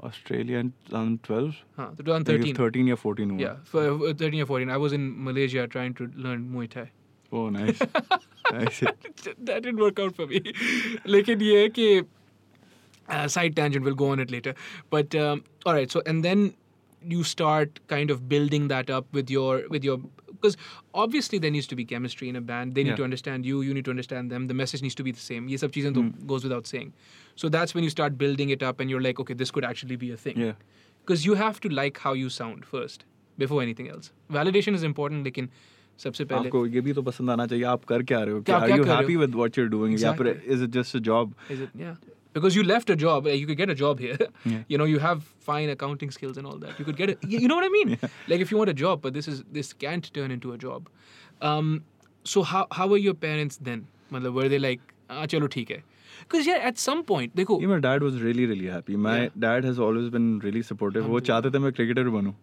Australia in 2012. Huh, so 2013. 13 or 14. Yeah, for, uh, 13 or 14. I was in Malaysia trying to learn Muay Thai. Oh, nice. that didn't work out for me. like in ki, uh, side tangent, we'll go on it later. But um, all right, so and then you start kind of building that up with your with your because obviously there needs to be chemistry in a band they need Yeah. to understand you you need to understand them the message needs to be the same ये सब चीजें तो goes without saying so that's when you start building it up and you're like okay this could actually be a thing Yeah. because you have to like how you sound first before anything else validation is important लेकिन सबसे पहले आपको ये भी तो पसंद आना चाहिए आप कर क्या रहे हो क्या- आर क्या यू कर रहे हो? Happy with what you are doing या फिर Exactly. Is it just a job Is it? Yeah. because you left a job, uh, you could get a job here. Yeah. You know, you have fine accounting skills and all that. You could get it. You know what I mean? Like if you want a job, but this is this can't turn into a job. Um, so how how were your parents then? Were they like, ah, chalo theek hai? Because yeah, at some point, देखो, Yeah, my dad was really really happy. My Yeah. dad has always been really supportive. वो चाहते थे मैं cricketer बनूं.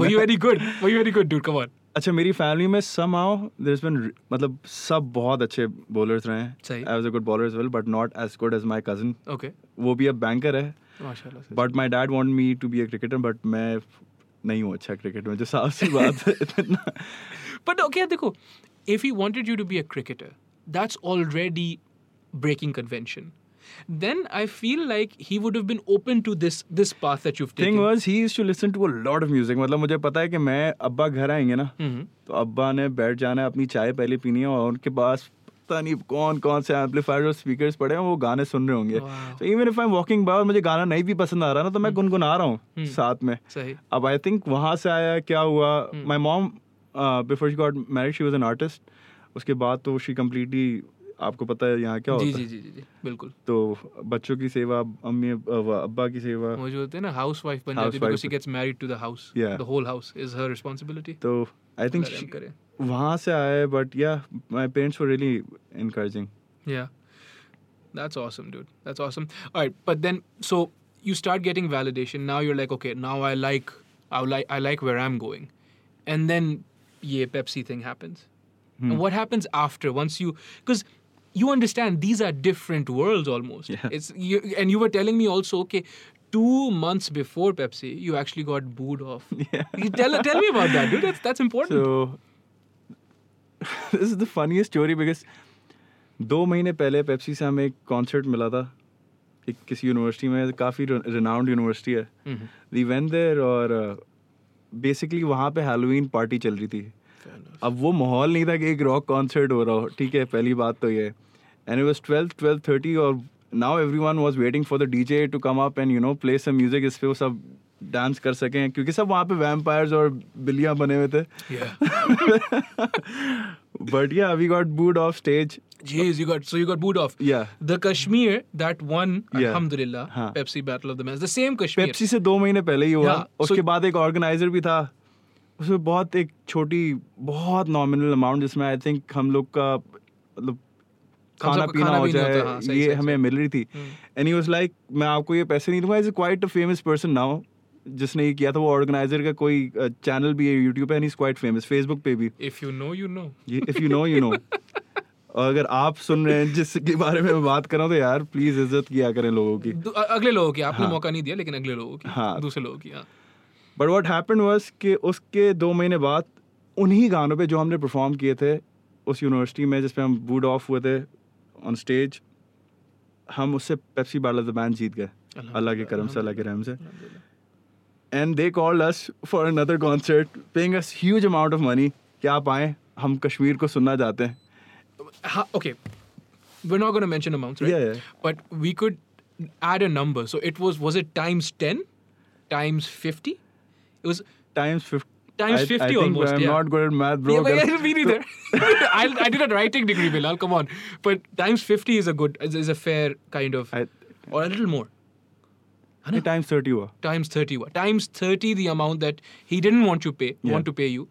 were you very good? Were you very good, dude? Come on. अच्छा मेरी family में somehow there's been मतलब सब बहुत अच्छे bowlers रहे हैं. I was a good bowler as well, but not as good as my cousin. Okay. वो भी अब बैंकर है. Sis. But my dad wanted me to be a cricketer, मैं नहीं हूँ अच्छा क्रिकेट में जो साफ़ सी बात है But okay, देखो, if he wanted you to be a cricketer, that's already breaking convention. Then I feel like he would have been open to this this path that you've taken. Thing was he used to listen to a lot of music मतलब मुझे पता है कि मैं अब्बा घर आएँगे ना Mhm. तो अब्बा ने बैठ जाना है अपनी चाय पहले पीनी है और उनके पास पता नहीं कौन कौन से एम्पलीफायर और स्पीकर्स पड़े हैं वो गाने सुन रहे होंगे तो even if I am walking by और मुझे गाना नहीं भी पसंद आ रहा ना तो मैं गुनगुना रहा हूँ Hmm. साथ में सही अब आई थिंक वहाँ से आया क्या हुआ. My mom before she got married she was an artist उसके बाद तो शी कम्प्लीटली आपको पता है यहाँ क्या जी होता जी है जी जी जी बिल्कुल तो बच्चों की सेवा अम्मी अ, अब्बा की सेवा वो जो होते हैं ना हाउस वाइफ बन जाती है married to the house Yeah. the whole house is her responsibility तो आई थिंक वहाँ से आए but yeah my parents were really encouraging Yeah. That's awesome, dude. That's awesome. All right, but then so you start getting validation. Now you're like, okay, now I like I like I like where I'm going. And then yeah, Pepsi thing happens. Hmm. And what happens after once you because you understand these are different worlds almost. Yeah. It's you and you were telling me also, okay, two months before Pepsi, you actually got booed off. Yeah. You tell tell me about that, dude. That's that's important. So this is the funniest story because दो महीने पहले Pepsi से हमें एक concert मिला था एक किसी यूनिवर्सिटी में काफ़ी रिनाउंड यूनिवर्सिटी है Mhm. वी वेंट देयर और बेसिकली वहाँ पे हैलोवीन पार्टी चल रही थी Fair enough. अब वो माहौल नहीं था कि एक रॉक कॉन्सर्ट हो रहा हो ठीक है पहली बात तो ये एंड वाज 12 12:30 और now everyone was waiting for the DJ to come up and you know play some music इस पे वो सब डांस कर सकें क्योंकि सब वहाँ पे वैम्पायर्स और बिल्लियाँ बने हुए थे but yeah we got booed off stage Jeez, you got so you got booed off. या The Kashmir that won, Yeah. Alhamdulillah, हाँ. Pepsi Battle of the Bands. The same Kashmir. Pepsi से दो महीने पहले ही हुआ Yeah, उसके so- बाद एक ऑर्गेनाइजर भी था उसमें बहुत एक छोटी बहुत नॉमिनल अमाउंट जिसमें आई थिंक हम लोग का मतलब खाना पीना खाना हो जाए हाँ, ये सही, हमें मिल रही थी. एंड ही वाज लाइक मैं आपको ये पैसे नहीं दूँगा is quite a famous person now जिसने ये किया था वो ऑर्गेनाइजर का कोई चैनल भी है यूट्यूब पे and is quite famous Facebook पे भी If you know, you know. If you know you know और अगर आप सुन रहे हैं जिसके बारे में मैं बात कर रहा हूँ तो यार प्लीज़ इज़्ज़त किया करें लोगों की अगले लोगों की आपने हाँ. मौका नहीं दिया लेकिन अगले लोगों की हाँ. दूसरे लोगों की हाँ बट वॉट हैपन वॉज़ कि उसके दो महीने बाद उन्हीं गानों पे जो हमने परफॉर्म किए थे उस यूनिवर्सिटी में जिस पे हम बूड ऑफ़ हुए थे ऑन स्टेज हम उससे पेप्सी ऑफ़ द बैंड जीत गए अल्लाह के करम से अल्लाह के रहम से and they called us for another concert paying us huge amount of money क्या आप आएँ हम कश्मीर को सुनना चाहते हैं okay, we're not going to mention amounts, right? Yeah, yeah. But we could add a number. So it was was it times ten, times fifty? It was times 50 times I, 50 I almost. I'm yeah. not good at math, bro. Yeah, yeah, me neither. I, I did a writing degree, Bilal. Come on. But times 50 is a good, is, is a fair kind of, I, or a little more. Hey, times 30 were. Times 30 were. Times 30 the amount that he didn't want to pay, yeah. want to pay you.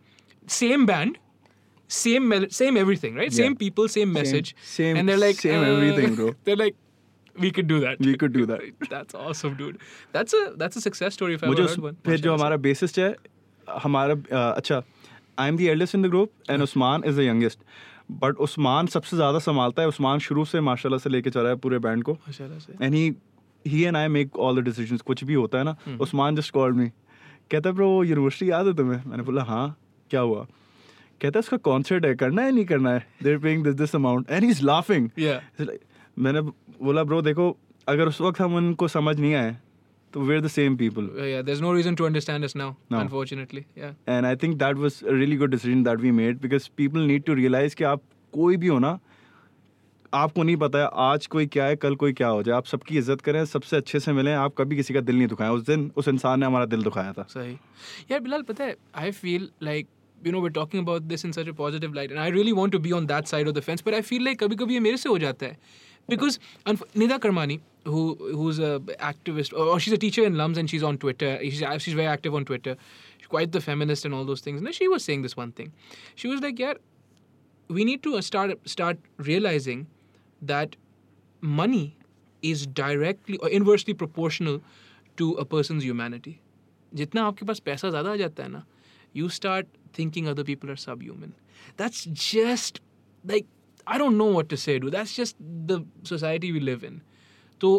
Same band, same mel- same everything, right? Yeah. Same people, same message. Same, same and they're like, same uh, everything, bro. They're like, we could do that. We could do that. that's awesome, dude. That's a that's a success story if I ever heard one. फिर जो हमारा bassist है हमारा अच्छा I am the eldest in the group and Usman is the youngest but Usman सबसे ज़्यादा संभालता है उस्मान शुरू से माशाल्लाह से लेके चल रहा है पूरे बैंड को। And he he and I make all the decisions कुछ भी होता है ना उस्मान जस्ट कॉल्ड मी कहता है ब्रो यूनिवर्सिटी याद है तुम्हें मैंने बोला हाँ क्या हुआ कहता है उसका कॉन्सर्ट है करना है नहीं करना है they're paying this this amount and he is laughing Yeah. मैंने बोला ब्रो देखो अगर उस वक्त हम उनको समझ नहीं आए तो where the same people yeah there is no reason to understand us now unfortunately yeah and I think that was a really good decision that we made because people need to realise कि आप कोई भी हो ना आपको नहीं पता है आज कोई क्या है कल कोई क्या हो जाए। आप सबकी इज़्ज़त करें सबसे अच्छे से मिलें आप कभी किसी का दिल नहीं दुखाएँ। उस दिन उस इंसान ने हमारा दिल दुखाया था। सही। यार बिलाल पता है I feel like you know we talking about this in such a positive light and I really want to be on that side of the fence but I feel like कभी-कभी ये मेरे से हो जाता है। because unf- nida karmani who who's a activist or, or she's a teacher in lums and she's on twitter she's, she's very active on twitter she's quite the feminist and all those things and she was saying this one thing she was like yeah we need to start start realizing that money is directly or inversely proportional to a person's humanity जितना आपके पास पैसा ज़्यादा आ जाता है ना you start thinking other people are subhuman that's just like I don't know what to say dude that's just the society we live in तो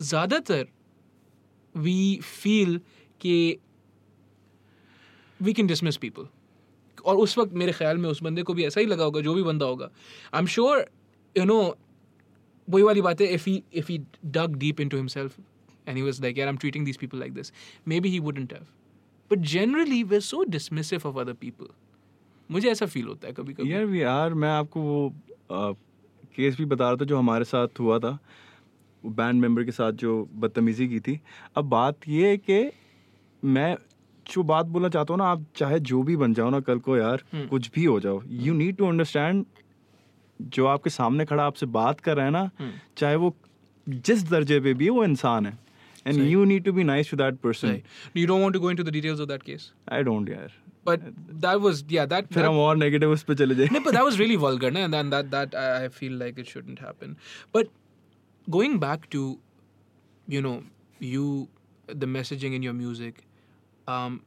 ज़्यादातर we feel कि we can dismiss people और उस वक्त मेरे ख्याल में उस बंदे को भी ऐसा ही लगा होगा जो भी बंदा होगा I am sure you know वही वाली बात है if he if he dug deep into himself and he was like यार I am treating these people like this maybe he wouldn't have but generally we are so dismissive of other people मुझे ऐसा feel होता है कभी कभी यार we are मैं आपको वो केस भी बता रहा था जो हमारे साथ हुआ था बैंड मेंबर के साथ जो बदतमीज़ी की थी अब बात ये है कि मैं जो बात बोलना चाहता हूँ ना आप चाहे जो भी बन जाओ ना कल को यार हम्म। कुछ भी हो जाओ यू नीड टू अंडरस्टैंड जो आपके सामने खड़ा आपसे बात कर रहा है ना हम्म। चाहे वो जिस दर्जे पे भी है वो इंसान है एंड सही। You need to be nice to that person you don't want to go into the details of that case I don't यार but that was yeah that, फिर that हम और नेगेटिव उस पे चले जाए no, but that was really vulgar, no? and then that that I I feel like it shouldn't happen. But going back to, you know, you the messaging in your music, um,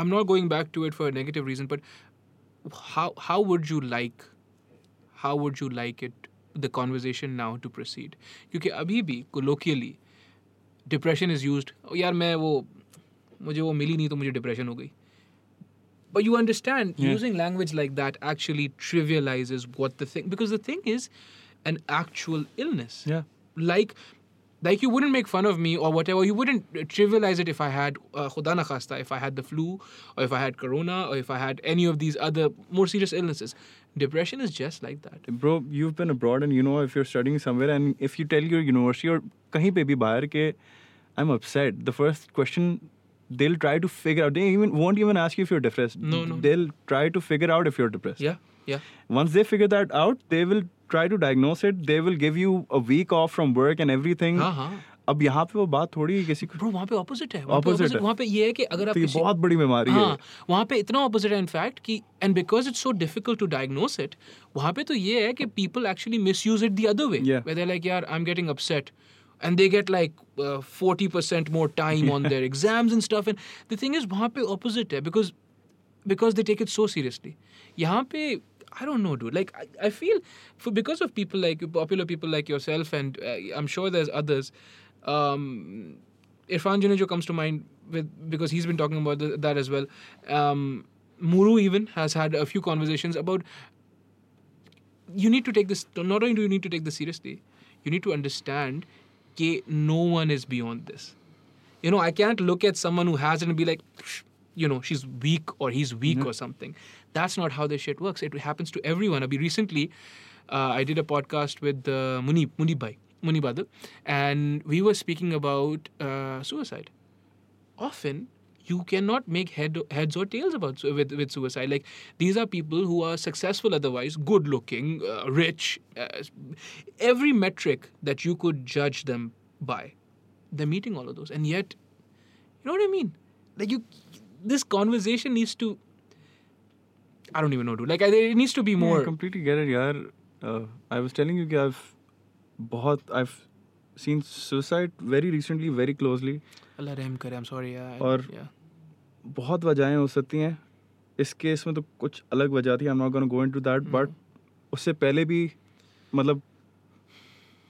I'm not going back to it for a negative reason, but how how would you like, how would you like it the conversation now to proceed? क्योंकि अभी भी colloquially, depression is used. Oh यार मैं वो मुझे वो मिली नहीं तो मुझे depression हो गई. But you understand, Yeah. using language like that actually trivializes what the thing because the thing is an actual illness. Yeah. Like like you wouldn't make fun of me or whatever. You wouldn't trivialize it if i had uh, khuda khasta if i had the flu or if i had corona or if i had any of these other more serious illnesses. Depression is just like that. Bro you've been abroad and you know if you're studying somewhere and if you tell your university or kahin pe bhi bahar ke i'm upset. The first question they'll try to figure out. They even won't even ask you if you're depressed. No no. They'll try to figure out if you're depressed. Yeah yeah. Once they figure that out they will try to diagnose it they will give you a week off from work and everything हाँ हाँ अब यहाँ पे वो बात थोड़ी है किसी को वहाँ पे ऑपोजिट है है। वहाँ पे ये है कि अगर आप तो ये बहुत बड़ी बीमारी हाँ है वहाँ पे इतना ऑपोजिट है इनफैक्ट कि and because it's so difficult to diagnose it वहाँ पे तो ये है कि people actually misuse it the other way Yeah. they're like यार I am getting upset and they get like uh, 40% more time on their exams and stuff and the thing is वहाँ पे opposite है because because they take it so seriously यहाँ पे I don't know dude like I, I feel for because of people like popular people like yourself and uh, I'm sure there's others um, Irfan Junejo comes to mind with because he's been talking about th- that as well. Um, Muru even has had a few conversations about you need to take this. Not only do you need to take this seriously, you need to understand that no one is beyond this. You know, I can't look at someone who has it and be like, "Psh, you know, she's weak or he's weak or something. That's not how this shit works. It happens to everyone. Abhi recently, uh, I did a podcast with uh, Munib, Munib Bhai, Munib and we were speaking about uh, suicide. Often, you cannot make head, heads or tails about with, with suicide. Like these are people who are successful otherwise, good looking, uh, rich, uh, every metric that you could judge them by. They're meeting all of those, and yet, you know what I mean? Like you, this conversation needs to. I don't even know, dude. Like I, it needs to be Yeah, more. I completely get it यार uh, I was telling you कि I've बहुत I've seen suicide very recently very closely Allah रहम करे. I'm sorry. Yeah. और- yeah. बहुत वजहें हो सकती हैं इस केस में तो कुछ अलग वजह थी I am not gonna go into that but उससे पहले भी मतलब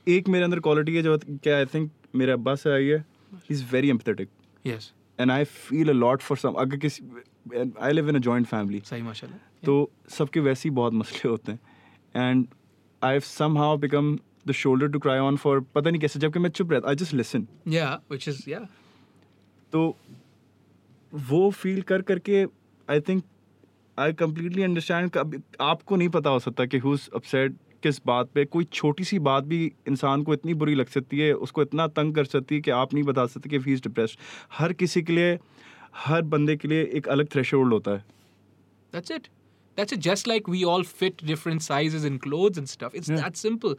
एक मेरे अंदर क्वालिटी है जो क्या आई थिंक मेरे अब्बा से आई है he is very empathetic Yes. And I feel a lot for some अगर किसी I live in a joint family सही माशाल्लाह. तो सबके वैसे ही बहुत मसले होते हैं and I have somehow become the shoulder to cry on for पता नहीं कैसे जबकि मैं चुप रहता I just listen Yeah, which is yeah. तो वो फील कर करके I think I completely understand आपको नहीं पता हो सकता कि हुज अपसेट किस बात पे कोई छोटी सी बात भी इंसान को इतनी बुरी लग सकती है उसको इतना तंग कर सकती है कि आप नहीं बता सकते कि ही इज़ डिप्रेस्ड हर किसी के लिए हर बंदे के लिए एक अलग थ्रेश होता है That's it. That's it. Just like we all fit different sizes in clothes and stuff. It's Yeah. that simple.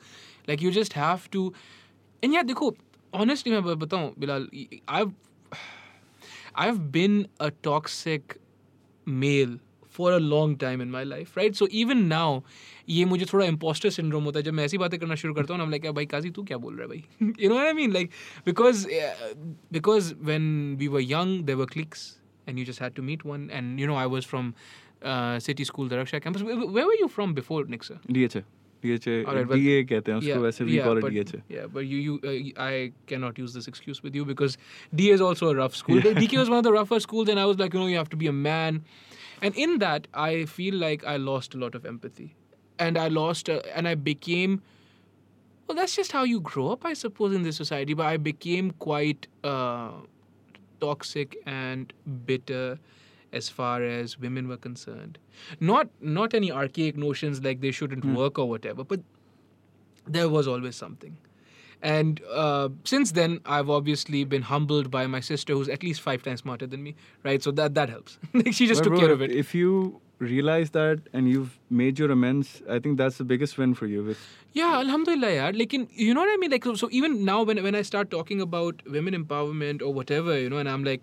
Like you just have to. And yeah, देखो honestly मैं बताऊँ Bilal I've I've been a toxic male for a long time in my life, right? So even now ये मुझे थोड़ा imposter syndrome होता है जब मैं ऐसी बातें करना शुरू करता हूँ ना I'm like भाई काजी तू क्या बोल रहा है भाई you know what I mean like because uh, because when we were young there were cliques and you just had to meet one and you know I was from uh, city school the Raksha campus where, where were you from before Nick sir DHA DHA Alright, well- DA कहते हैं उसको वैसे भी call but, DHA yeah, but you, you, uh, y- I cannot use this excuse with you because D is also a rough school. DK was one of the rougher schools, and I was like, you know, you have to be a man, and in that, I feel like I lost a lot of empathy, and I lost, uh, and I became. Well, that's just how you grow up, I suppose, in this society. But I became quite uh, toxic and bitter as far as women were concerned. Not not any archaic notions like they shouldn't work or whatever, but there was always something. And uh, since then, I've obviously been humbled by my sister, who's at least five times smarter than me, right? So that that helps. She just took bro, care of it. If you realize that and you've made your amends, I think that's the biggest win for you. With Yeah, Alhamdulillah, yaar. Like, in, you know what I mean? Like, so, so even now, when when I start talking about women empowerment or whatever, you know, and I'm like,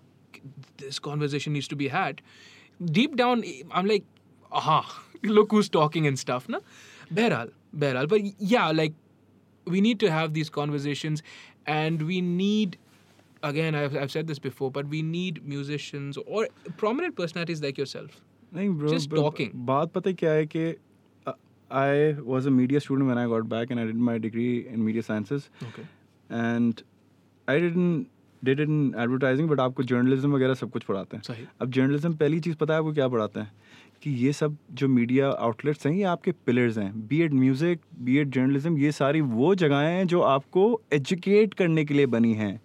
this conversation needs to be had. Deep down, I'm like, aha, look who's talking and stuff, na? Behral, behral. But yeah, like, we need to have these conversations, and we need. Again, I've, I've said this before, but we need musicians or prominent personalities like yourself. नहीं bro, Just bro, talking. बात पता है क्या है कि uh, I was a media student when I got back and I did my degree in media sciences Okay. and I didn't did it in advertising but आपको journalism वगैरह सब कुछ पढ़ाते हैं सही अब जर्नलिज्म पहली चीज़ पता है आपको क्या पढ़ाते हैं कि ये सब जो मीडिया आउटलेट्स हैं ये आपके पिलर्स हैं। B Ed music B Ed journalism ये सारी वो जगहें हैं जो आपको एजुकेट करने के लिए बनी हैं।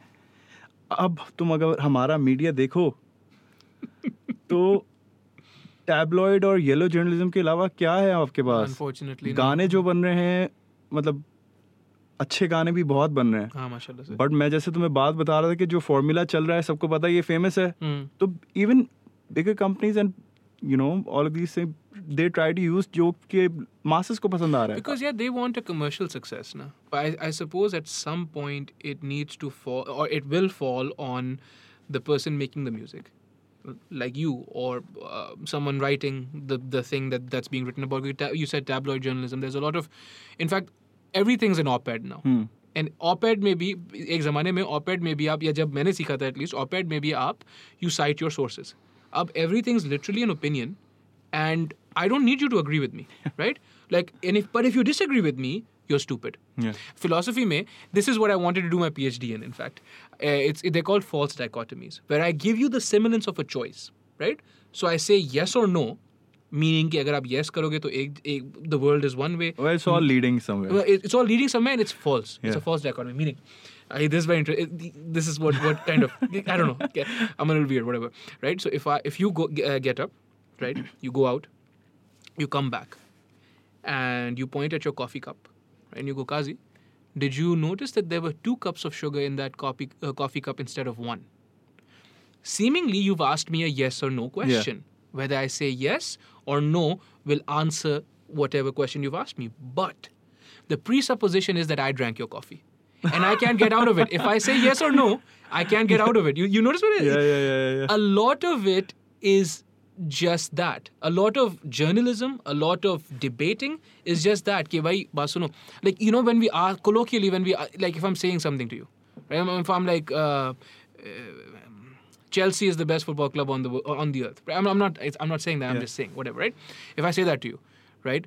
अब तुम अगर हमारा मीडिया देखो तो टैबलॉइड और येलो जर्नलिज्म के अलावा क्या है आपके पास? गाने जो बन रहे हैं मतलब अच्छे गाने भी बहुत बन रहे हैं। हाँ माशाल्लाह से। बट मैं जैसे तुम्हें बात बता रहा था कि जो फॉर्मूला चल रहा है सबको पता है ये फ़ेमस है। हम्म। तो even bigger companies and You know all of these they try to use जो कि मासेस को पसंद आ रहा है Because yeah, they want a commercial success now. But I, I suppose at some point it needs to fall, or it will fall on the person making the music, like you or uh, someone writing the the thing that that's being written about. You ta- You said tabloid journalism. There's a lot of, in fact, everything's an op-ed now. Hmm. And op-ed में भी एक ज़माने में ऑपेड में भी आप या जब मैंने सीखा था एटलीस्ट ऑपेड में भी आप यू साइट योर सोर्सेज अब everything is literally an opinion and I don't need you to agree with me right like and if but if you disagree with me you're stupid. Yeah. Philosophy mein, this is what I wanted to do my PhD in, in fact. Uh, it's they're called false dichotomies, where I give you the semblance of a choice, right? So I say yes or no, meaning कि अगर आप yes करोगे तो एक, एक the world is one way. well it's all leading somewhere Well, it- it's all leading somewhere and it's false. It's a Yeah. false dichotomy. Meaning, uh, this is very interesting. This is what what kind of I don't know. Okay, I'm a little weird, whatever. Right. So if I if you go uh, get up, right, you go out, you come back, and you point at your coffee cup, and you go, Kazi, did you notice that there were two cups of sugar in that coffee uh, coffee cup instead of one? Seemingly, you've asked me a yes or no question. Whether I say yes or no will answer whatever question you've asked me. But the presupposition is that I drank your coffee. And I can't get out of it. If I say yes or no, I can't get out of it. You, you notice what it yeah yeah yeah yeah, yeah. a lot of it is just that. A lot of journalism, a lot of debating is just that. Ki bhai. Like, you know, when we are colloquially, when we are, like, if I'm saying something to you, right? If I'm like, uh, uh, Chelsea is the best football club on the on the earth. I'm, I'm not. I'm not saying that. I'm Yeah. just saying whatever, right? If I say that to you, right,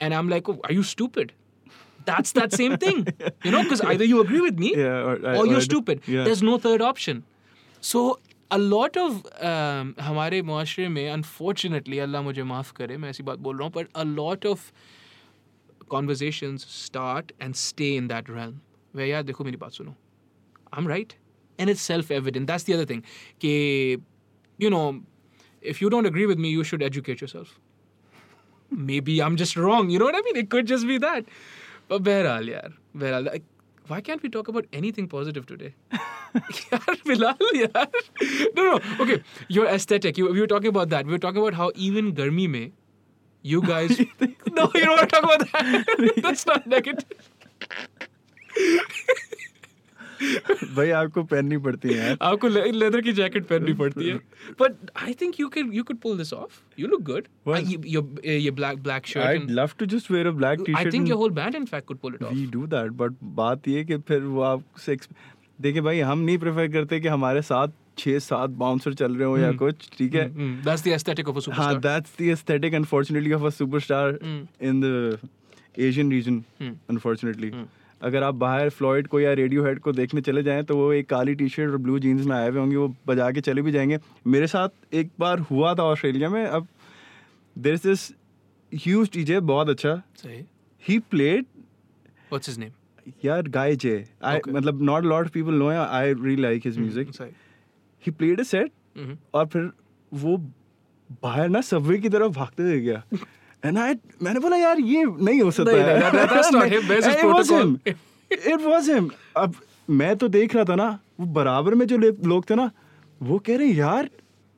and I'm like, oh, are you stupid? That's that same thing, you know, because either you agree with me Yeah, or, I- or or you're I d- stupid. yeah. There's no third option. So a lot of um, हमारे मुआशरे में unfortunately अल्लाह मुझे माफ़ करे मैं ऐसी बात बोल रहा हूँ but a lot of conversations start and stay in that realm where यार देखो मेरी बात सुनो I'm right and it's self-evident that's the other thing कि you know if you don't agree with me you should educate yourself maybe I'm just wrong you know what I mean it could just be that but बहरहाल यार बहरहाल like, why can't we talk about anything positive today यार Bilal यार no no okay your aesthetic you, we were talking about that we were talking about how even गर्मी में you guys no you don't want to talk about that that's not negative भाई आपको पहननी पड़ती है आपको ले, लेदर की जैकेट पहननी पड़ती है। But I think you can you could pull this off you look good ये black black shirt I love to just wear a black T I think your whole band in fact could pull it off we do that but बात ये कि फिर वो आप देखिए भाई हम नहीं प्रेफर करते कि हमारे साथ छह सात बाउंसर चल रहे हो या कुछ ठीक है? That's that's the aesthetic aesthetic of a superstar superstar in Asian region unfortunately अगर आप बाहर फ्लॉइड को या रेडियो हेड को देखने चले जाएँ तो वो एक काली टी शर्ट और ब्लू जीन्स में आए हुए होंगे वो बजा के चले भी जाएँगे। मेरे साथ एक बार हुआ था ऑस्ट्रेलिया में अब there is this huge DJ बहुत अच्छा। He played what's his name? यार गाय जे आई मतलब not lot people know I really like his music he played a set. और फिर वो बाहर ना सबवे की तरफ़ भागते हुए गया। आई मैंने बोला यार ये नहीं हो सकता नहीं, that- that's not him. His protocol? अब मैं तो देख रहा था ना वो बराबर में जो लोग थे ना वो कह रहे यार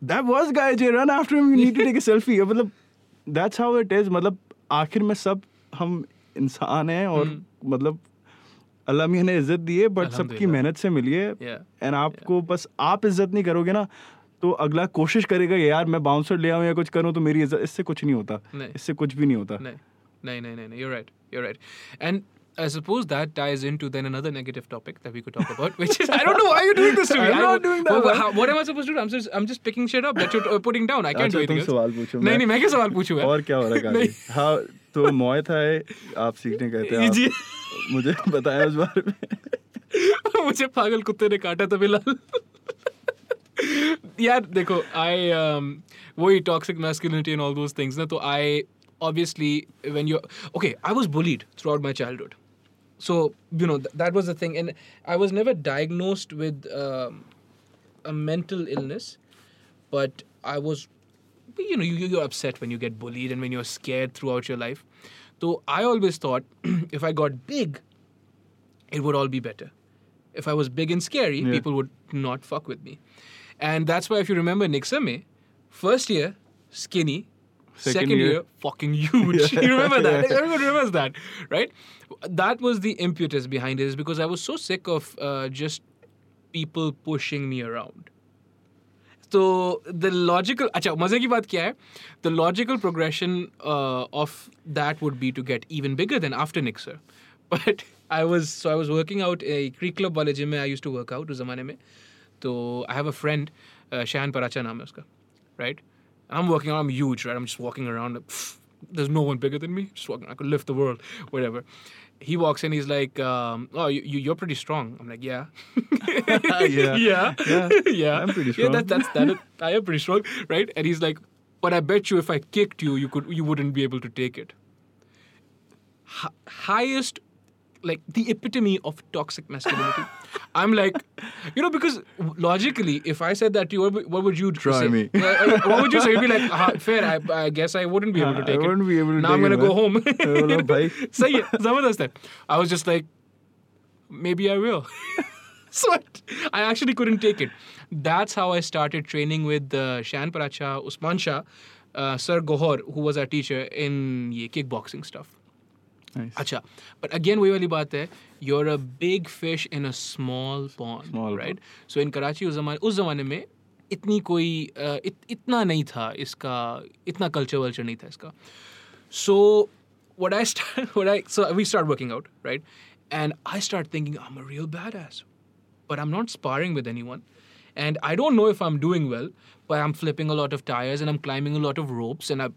that was Guy J run after him you need to take a selfie मतलब दैट्स हाउ इट इज़ मतलब आखिर में सब हम इंसान हैं और मतलब अल्लाह मियाँ ने इज़्ज़त दी है बट सबकी मेहनत से मिली है। Yeah. एंड आपको बस आप इज़्ज़त नहीं करोगे ना तो अगला कोशिश करेगा यार मैं बाउंसर ले आऊँ या कुछ करूँ तो मेरी इससे कुछ नहीं होता नहीं। इससे कुछ भी नहीं होता no, no, no. You're right. You're right. And I suppose that ties into then another negative topic that we could talk about, which is I don't know why you're doing this to me. I'm not doing that, Well, how- what am I supposed to do? I'm just I'm just picking shit up that you're uh, putting down. I can't अच्छा do anything else. सवाल पूछो नहीं नहीं मैं क्या सवाल पूछूँ? और क्या हो रहा है नहीं। हाँ तो था है, आप सीखने गए थे जी। मुझे बताया उस बारे में मुझे पागल कुत्ते ने काटा था बिलाल यार देखो आई वही toxic masculinity and all those things ना तो I obviously when you okay I was bullied throughout my childhood so you know th- that was the thing and i was never diagnosed with um, a mental illness but i was you know you, you're upset when you get bullied and when you're scared throughout your life so i always thought if i got big it would all be better if i was big and scary Yeah. people would not fuck with me and that's why if you remember nixame first year skinny Second second, year, year. fucking huge Yeah. you remember that Yeah. everyone remembers that right that was the impetus behind it is because i was so sick of uh, just people pushing me around so the logical अच्छा मजे की बात क्या है the logical progression uh, of that would be to get even bigger than after Nixer but I was so I was working out a Creek Club वाले gym में I used to work out उस ज़माने में तो I have a friend uh, Shan Paracha नाम है उसका right I'm working out I'm huge right I'm just walking around like, pff, there's no one bigger than me just walking I could lift the world whatever he walks in he's like um, oh you, you, you're pretty strong I'm like yeah Yeah. yeah Yeah. yeah I'm pretty yeah strong. that, that's that I am pretty strong right and he's like but I bet you if I kicked you you could you wouldn't be able to take it Hi- highest like the epitome of toxic masculinity. I'm like, you know, because logically, if I said that to you, what would you Try say? me. Uh, uh, what would you say? You'd be like, ah, fair. I, I, guess I wouldn't be able to take I wouldn't it. Be able to now I'm gonna go home. Oh, say it. Zabardast hai. I was just like, maybe I will. so I actually couldn't take it. That's how I started training with uh, Shan Paracha, Usman Shah, uh, Sir Gohor, who was our teacher in yeah, kickboxing stuff. अच्छा but again वही वाली बात है you're a big fish in a small pond Small right so in Karachi उस जमाने उस जमाने में इतनी कोई uh, इत, इतना नहीं था इसका इतना कल्चर वल्चर नहीं था इसका so what I start what I so we start working out right and I start thinking I'm a real badass but I'm not sparring with anyone and I don't know if I'm doing well but I'm flipping a lot of tires and I'm climbing a lot of ropes and I,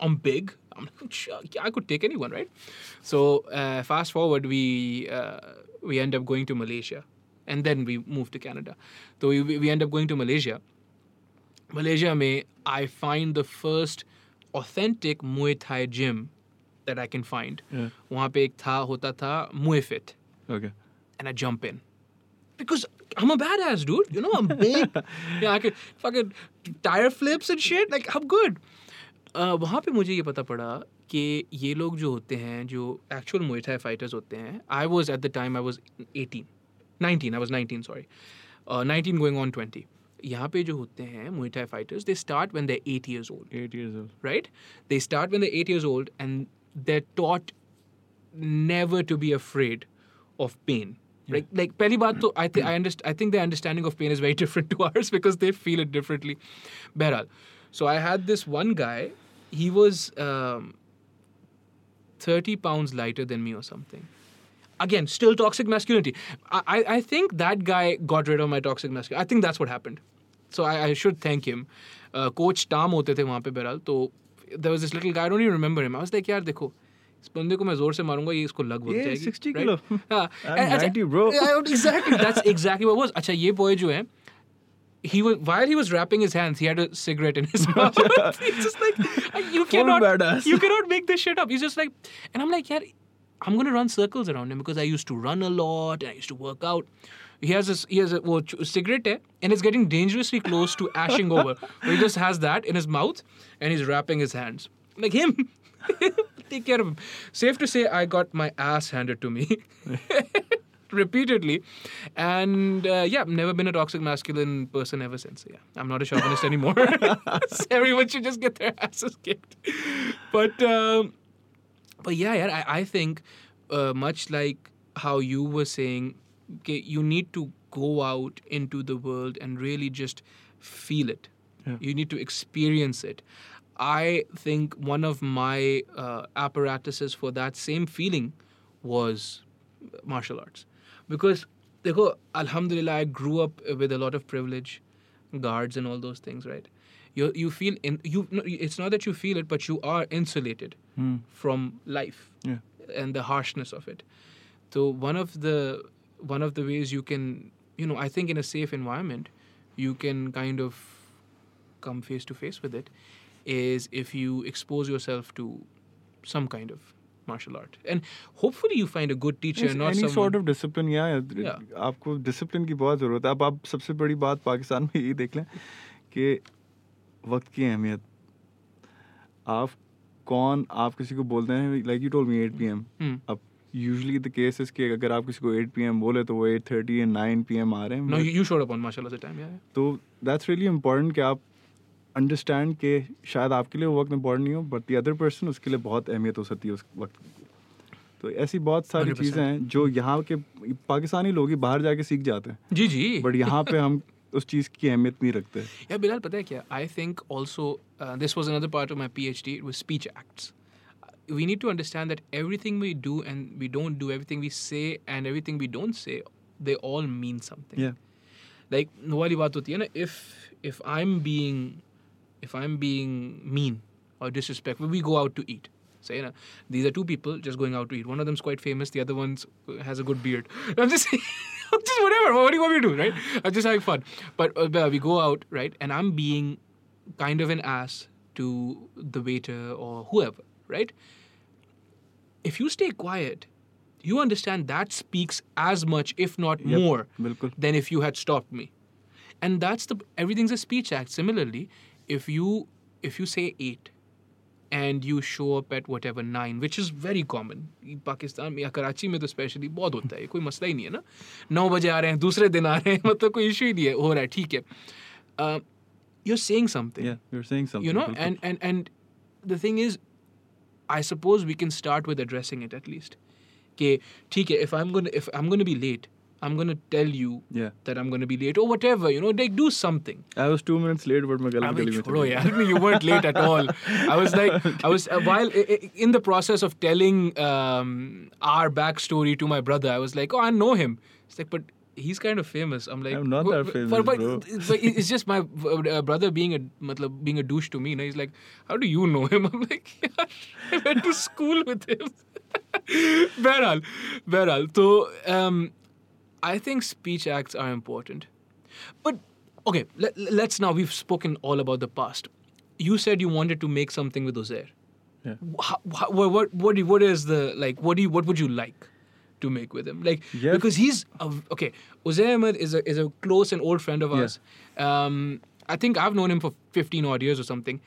I'm big I'm like, "Sure, I could take anyone right so uh, fast forward we uh, we end up going to Malaysia and then we move to Canada so we, we end up going to Malaysia Malaysia में I find the first authentic Muay Thai gym that I can find. Yeah. वहाँ पे एक था होता था Muay Okay. and I jump in. Because I'm a badass, dude. You know, I'm big. yeah, I can fucking tire flips and shit. Like, I'm good. वहाँ पे मुझे ये पता पड़ा कि ये लोग जो होते हैं जो एक्चुअल मोइथाई फाइटर्स होते हैं I was at the time I was eighteen nineteen I was nineteen sorry nineteen going on twenty यहाँ पे जो होते हैं Muay Thai fighters they start when the eight years old eight years old right they start when the eight years old and they taught never to be afraid of pain Like, like, पहली बात तो I I underst I think the understanding of pain is very different to ours because they feel it differently बहरहाल so I had this one guy He was um, thirty pounds lighter than me or something. Again, still toxic masculinity. I, I I think that guy got rid of my toxic masculinity. I think that's what happened. So I, I should thank him. Uh, Coach Tam होते थे वहाँ पे बहरहाल तो there was this little guy I don't even remember him. I was like यार देखो इस बंदे को मैं जोर से मारूंगा ये इसको लग वग Yeah, जाएगी 60 right? kilo. हाँ, I'm and- and- 90, bro. Yeah, exactly. That's exactly what it was. अच्छा ये boy जो है he was while he was wrapping his hands, he had a cigarette in his mouth. He's just like uh, you cannot you cannot make this shit up. He's just like, and I'm like, yeah, I'm gonna run circles around him because I used to run a lot and I used to work out. He has this, he has a ch- cigarette है, and it's getting dangerously close to ashing over. He just has that in his mouth and he's wrapping his hands like him. Take care of him. Safe to say, I got my ass handed to me. Repeatedly. And uh, yeah never been a toxic masculine person ever since. Yeah i'm not a chauvinist anymore. So everyone should just get their asses kicked. But um, but yeah, yeah I, I think uh, much like how you were saying okay, you need to go out into the world and really just feel it. Yeah. you need to experience it. I think one of my uh, apparatuses for that same feeling was martial arts because देखो alhamdulillah i grew up with a lot of privilege guards and all those things right you you feel in you no, it's not that you feel it but you are insulated Hmm. from life Yeah. and the harshness of it so one of the one of the ways you can you know i think in a safe environment you can kind of come face to face with it is if you expose yourself to some kind of martial art and hopefully you find a good teacher Yes, not any someone sort of discipline yeah, Yeah. आपको discipline की बहुत ज़रूरत है अब आप सबसे बड़ी बात पाकिस्तान में यही देख लें कि वक्त की अहमियत आप कौन आप किसी को बोलते हैं like you told me 8 PM Hmm. अब यूजुअली द केस इज़ कि अगर आप किसी को 8 पीएम बोले तो वो 8:30 या 9 पीएम आ रहे हैं up on martial arts at the time yeah, yeah. तो दैट्स रियली इम्पोर्टेंट कि आप अंडरस्टैंड के शायद आपके लिए वो वक्त इम्पोर्टेंट नहीं हो बट दी अदर पर्सन उसके लिए बहुत अहमियत हो सकती है उस वक्त तो ऐसी बहुत सारी चीज़ें हैं जो यहाँ के पाकिस्तानी लोग ही बाहर जाके सीख जाते हैं। जी जी। बट यहाँ पे हम उस चीज़ की अहमियत नहीं रखते। या बिलहाल पता है क्या? I think also this was another part of my P H D speech acts we need to understand that everything we do and we don't do everything we say and everything we don't say they all mean something like वाली बात होती है ना if if I am being if I'm being mean or disrespectful, we go out to eat. Say, so, you know, these are two people just going out to eat. One of them's quite famous, the other one uh, has a good beard. I'm just I'm just whatever. What do you want me to do, right? I'm just having fun. But uh, we go out, right? And I'm being kind of an ass to the waiter or whoever, right? If you stay quiet, you understand that speaks as much, if not yep, more, bilkul. than if you had stopped me. And that's the everything's a speech act. Similarly, if you if you say eight and you show up at whatever nine, which is very common. Pakistan में या कराची में तो specially बहुत होता है कोई मसला ही नहीं है ना नौ बजे आ रहे हैं दूसरे दिन आ रहे हैं मतलब कोई इशू ही नहीं है हो रहा है ठीक है uh, you're saying something yeah you're saying something you know बिल्कुल। and and and the thing is i suppose we can start with addressing it at least okay ठीक है if i'm going to if i'm going to be late i'm going to tell you yeah that i'm going to be late or whatever you know like do something I was two minutes late but मैं गलत अबे गली में छोड़ो चला गया। यार you weren't late at all i was like i was uh, while i- i- in the process of telling um, our backstory to my brother i was like oh i know him it's like but he's kind of famous i'm like I'm not that "But- famous, but, bro." but it's just my uh, brother being a matlab, being a douche to me and he's like how do you know him i'm like yeah, i went to school with him Behral, Behral. So, um, I think speech acts are important. But, okay, let, let's now, we've spoken all about the past. You said you wanted to make something with Uzair. Yeah. How, how, what what what what is the like? What do you what would you like to make with him? Like because he's a, okay. Uzair Ahmed is a is a close and old friend of Yeah. ours. Um, I think I've known him for fifteen odd years or something.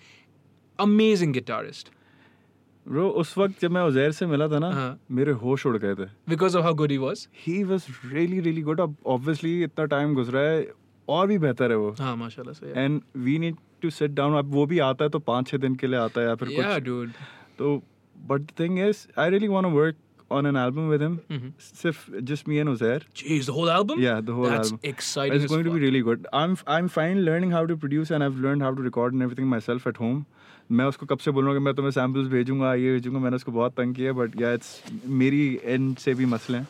Amazing guitarist bro उस वक्त जब मैं उजैर से मिला था ना हाँ. मेरे होश उड़ गए थे because of how good he was. He was really really good अब ऑब्वियसली इतना टाइम गुजरा है और भी बेहतर है वो हाँ माशाल्लाह से. And we need to sit down अब वो भी आता है तो पाँच छः दिन के लिए आता है या फिर yeah कुछ dude. तो but the thing is I really want to work on an album with him Mhm. सिर्फ़ just me and Uzair Jeez, the whole album. Yeah, the whole That's album. That's exciting. It's going to be really good. I'm I'm fine learning how to produce and I've learned how to record and everything myself at home. मैं उसको कब से बोल रहा हूँ कि मैं तुम्हें सैम्पल्स भेजूँगा ये भेजूँगा मैंने उसको बहुत तंग किया बट या इट्स मेरी एंड से भी मसले हैं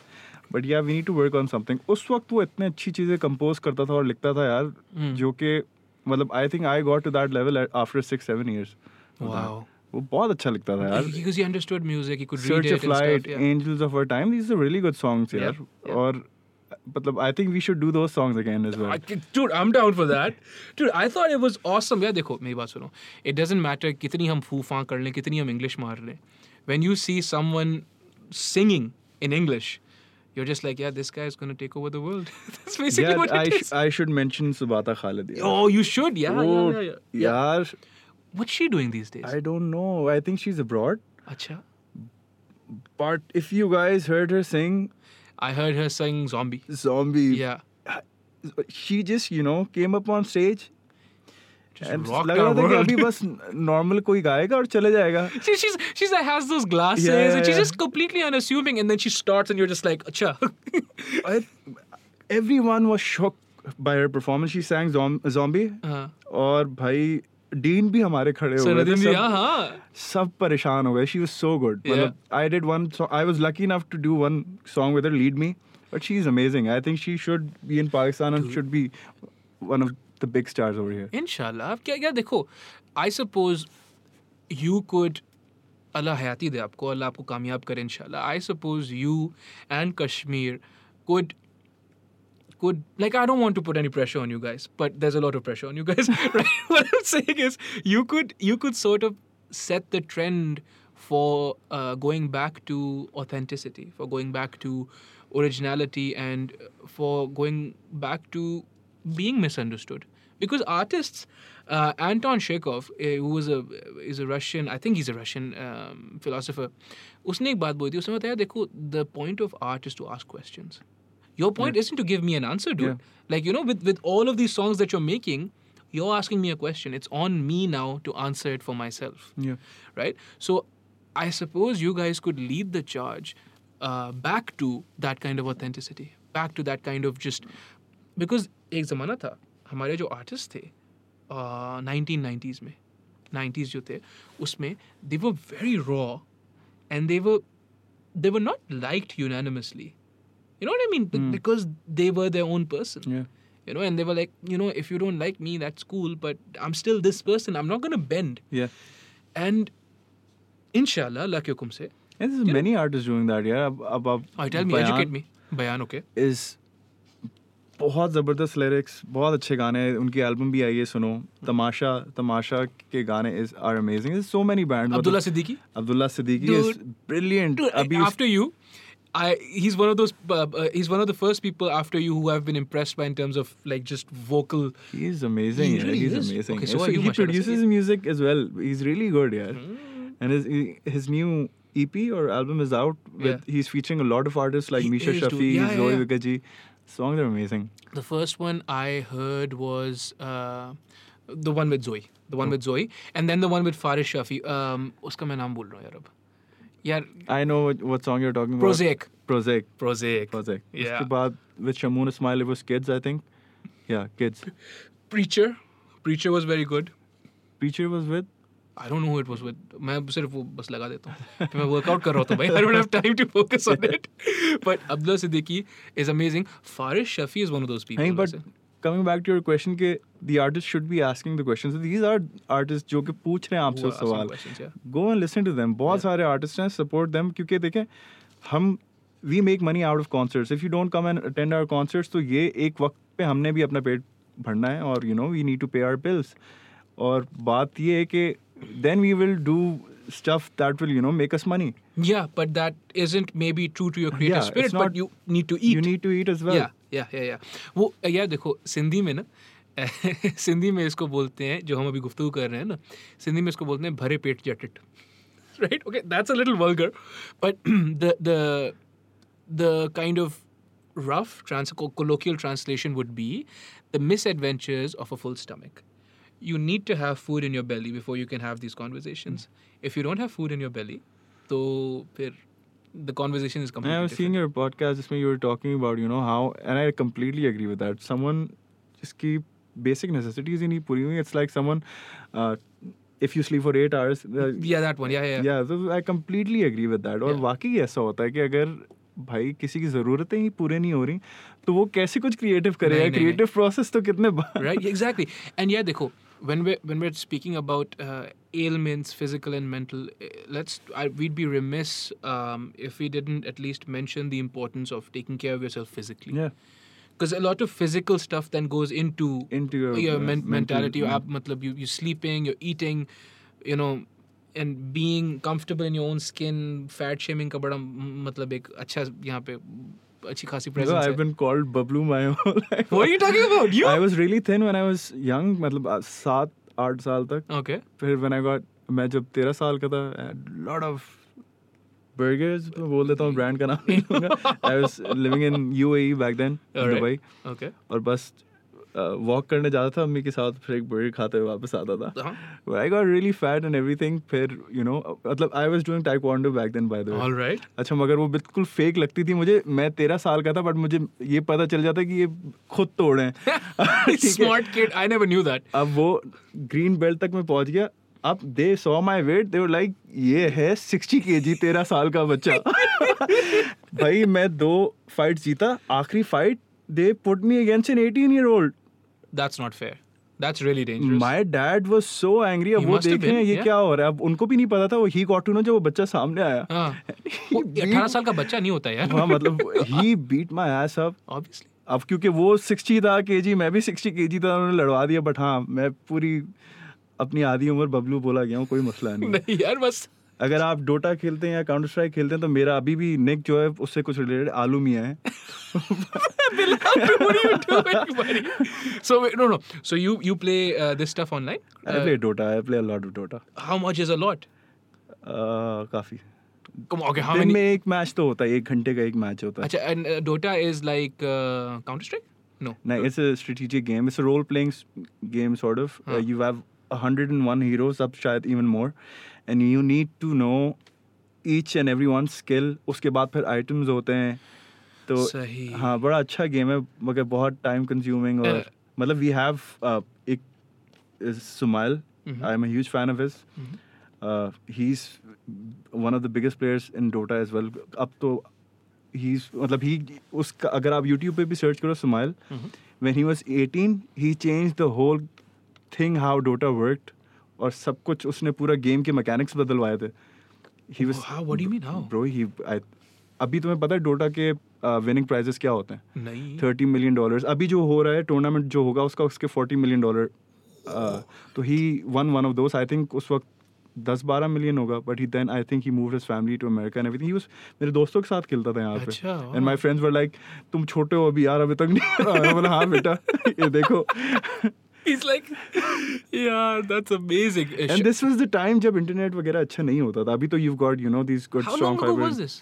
बट या we need to work on something उस वक्त वो इतने अच्छी चीज़ें कंपोज करता था और लिखता था यार Hmm. जो कि मतलब I think I got to that level after six seven years वो बहुत अच्छा लिखता था यार Because he understood music, he could read it and stuff. Yeah. Angels of Our Time. These are really good songs, Yeah, यार. yeah. और मतलब I think we should do those songs again as well. I, dude, I'm down for that. Dude, I thought it was awesome. यार देखो मेरी बात सुनो. It doesn't matter कितनी हम फूफा कर लें, कितनी हम English मार लें. When you see someone singing in English, you're just like, yeah, this guy is gonna take over the world. That's basically yeah, what I, it sh- is. I should mention Subata Khalid. यार. Oh, you should. Yeah, वो yeah, yeah, yeah. yeah. यार, What's she doing these days? I don't know. I think she's abroad. Acha. But if you guys heard her sing I heard her sing Zombie. Zombie, Yeah. she just, you know, came up on stage Just and rocked लग रहा our था कि world. अभी बस normal कोई गाएगा और चले जाएगा. She, she's she's like has those glasses Yeah, yeah, and she's yeah. just completely unassuming and then she starts and you're just like acha I, everyone was shocked by her performance. She sang zom- Zombie uh, और भाई Dean भी हमारे खड़े हो गए थे सब- yeah, सब परेशान हो गए। शी वाज सो गुड मतलब I did one I was lucky enough to do one song with her lead me but she is amazing I think she should be in Pakistan and should be one of the big stars over here Inshallah. अब क्या क्या देखो I suppose you could अल्लाह हयाती दे आपको अल्लाह आपको कामयाब करे इंशाल्लाह। I suppose you and Kashmir could could like I don't want to put any pressure on you guys, but there's a lot of pressure on you guys. right? What I'm saying is you could you could sort of set the trend for uh, going back to authenticity, for going back to originality, and uh, for going back to being misunderstood. Because artists, uh, Anton Chekhov, uh, who was a is a Russian, I think he's a Russian um, philosopher. उसने एक बात बोली थी उसने बताया देखो the point of art is to ask questions. Your point isn't to give me an answer, dude. Yeah. Like you know, with with all of these songs that you're making, you're asking me a question. It's on me now to answer it for myself Yeah. right? So I suppose you guys could lead the charge uh, back to that kind of authenticity, back to that kind of just because एक ज़माना था हमारे जो artist थे nineteen nineties में nineties जो थे उसमें they were very raw and they were they were not liked unanimously. You know what I mean? Be- Because they were their own person. Yeah. You know, and they were like, you know, if you don't like me, that's cool, but I'm still this person. I'm not going to bend. Yeah. And inshallah, Allah ke hukum se. And there's many artists doing that, yeah. अब अब अब Oh, tell me, बयान educate me. Bayan, okay. is बहुत ज़बरदस्त lyrics बहुत अच्छे गाने उनकी एल्बम भी आई है सुनो तमाशा तमाशा के गाने is are amazing so many band Abdullah Siddiqui. Abdullah Siddiqui is Dude. Brilliant Dude, अभी after you, I he's one of those uh, uh, he's one of the first people after you who I've been impressed by in terms of like just vocal. he is amazing He yeah, really he's is. amazing Okay, so Yeah, are you, he mashallah, Hmm. produces Sayyid. music as well he's really good yeah and his his new EP or album is out with Yeah. he's featuring a lot of artists like He Misha is, dude. Shafi Yeah, yeah, Zoe yeah. Vikaji songs are amazing The first one I heard was uh, the one with Zoe, the one with Zoe, and then the one with Faris Shafi. Um, उसका मैं नाम भूल रहा हूँ यार अब. यार I know what, what song you're talking about Prosaic. Prosaic Prosaic. Prosaic. Yeah. उसके बाद with Shamoon Ismail it was Kids I think. Yeah, Kids. Preacher. Preacher was very good. Preacher was with. I don't know who it was with. मैं सिर्फ वो बस लगा देता हूँ फिर मैं वर्कआउट कर रहा होता हूँ भाई I don't have time to focus on it. But Abdullah Siddiqui is amazing. Faris Shafi is one of those people. नहीं But coming back to your question कि artist should be asking the questions. So these are artists जो कि पूछ रहे हैं आपसे सवाल. yeah. Go and listen to them. बहुत सारे artists हैं support them क्योंकि देखें हम we make money out of concerts. If you don't come and attend our concerts तो ये एक वक्त पे हमने भी अपना पेट भरना है और you know we need to pay our bills. और बात ये है कि then we will do stuff that will you know make us money. Yeah, but that isn't maybe true to your creative Yeah, spirit, but not- you need to eat. You need to eat as well. या या या या वो यार देखो सिंधी में ना सिंधी में इसको बोलते हैं जो हम अभी गुफ्तु कर रहे हैं ना सिंधी में इसको बोलते हैं भरे पेट जटिट। Right okay that's a little vulgar but the the kind of rough trans colloquial translation would be the misadventures of a full stomach you need to have food in your belly before you can have this conversation if you don't have food in your belly तो फिर the conversation is completely I was seeing different. your podcast just when you were talking about, you know, how, and I completely agree with that. Someone just keep basic necessities in puri हुई. It's like someone, uh, if you sleep for eight hours, uh, Yeah, that one. Yeah, yeah. yeah, so I completely agree with that. और Yeah. वाकई ऐसा होता है कि अगर भाई किसी की ज़रूरतें ही पूरे नहीं हो रही तो वो कैसे कुछ क्रिएटिव करेगा क्रिएटिव प्रोसेस तो कितने right exactly and yeah dekho when we're when we're speaking about uh, ailments physical and mental eh, let's I, we'd be remiss um, if we didn't at least mention the importance of taking care of yourself physically yeah because a lot of physical stuff then goes into into your, your uh, men- mental- mentality your yeah. ab- matlab you, you're sleeping you're eating you know and being comfortable in your own skin fat shaming का बड़ा म- मतलब एक अच्छा यहाँ पे अच्छी खासी presence I have been called Bablu my whole what are you talking about you I was really thin when I was young मतलब 7 8 साल तक। Okay okay. फिर व्हेन आई गॉट मैं जब 13 साल का था लॉट ऑफ़ बर्गर्स बोल देता हूँ ब्रांड का नाम I was living in UAE back then Dubai okay और बस वॉक करने जाता था अम्मी के साथ फिर एक बर्गर खाते हुए वापस आता था. I got really fat and everything फिर यू नो मतलब I was doing taekwondo back then by the way अच्छा मगर वो बिल्कुल फेक लगती थी मुझे। मैं तेरह साल का था बट मुझे ये पता चल जाता कि ये खुद तोड़े हैं। ठीक है? smart kid. I never अब वो ग्रीन बेल्ट तक मैं पहुँच गया। अब they saw my weight they like ये है सिक्सटी के जी तेरह साल का बच्चा। भाई मैं दो फाइट जीता। आखिरी fight they put me against an eighteen year old That's not fair. That's really dangerous. My dad was so angry अब He वो must have देख रहे हैं ये. क्या हो रहा है? अब उनको भी नहीं पता था वो ही गॉट टू नो जब वो बच्चा सामने आया। हाँ। अठारह साल का बच्चा नहीं होता यार। हाँ मतलब he beat my ass up obviously अब क्योंकि वो सिक्सटी था के मैं भी सिक्सटी के था उन्होंने लड़वा दिया बट हाँ मैं पूरी अपनी आधी उम्र बबलू बोला गया हूँ कोई मसला नहीं नहीं यार बस अगर आप डोटा खेलते हैं या काउंटर स्ट्राइक खेलते हैं तो मेरा अभी भी निक जो है उससे कुछ रिलेटेड आलू मियाँ है so wait, no no so you you play uh, this stuff online I Uh, play Dota I play lot of Dota how much is a lot Uh, काफ़ी come on okay how दिन many में एक match तो होता है एक घंटे का एक मैच होता है uh, Dota is like uh, Counter Strike no No, it's a strategic game. It's a role-playing s- game, sort of. Uh, you have 101 heroes, up शायद even more, and you need to know each and every one skill उसके बाद फिर items होते हैं. तो सही हाँ बड़ा अच्छा गेम है मगर बहुत टाइम कंज्यूमिंग और Uh, मतलब वी हैव एक Sumail. I am huge fan of his. He is one of the biggest players in Dota as well अब तो ही मतलब ही उसका अगर आप यूट्यूब पे भी सर्च करो Sumail when he was 18 he changed the whole thing how dota worked और सब कुछ उसने पूरा गेम के मैकेनिक्स बदलवाए थे। Was How? What do you mean, how? bro he I, अभी तुम्हें पता है डोटा के विनिंग प्राइजेस क्या होते हैं? नहीं। थर्टी मिलियन डॉलर्स अभी जो हो रहा है टूर्नामेंट जो होगा उसका उसके फोर्टी मिलियन डॉलर तो he one one of those I think उस वक्त दस बारह मिलियन होगा but he then I think he move his family to America and everything he was मेरे दोस्तों के साथ खेलता था यहाँ पे। And my friends were like तुम छोटे हो अभी यार अभी तक नहीं बोला हाँ बेटा ये देखो। He's like yeah that's amazing. Time जब इंटरनेट वगैरह अच्छा नहीं होता था। अभी तो you got you know this good how long ago was this?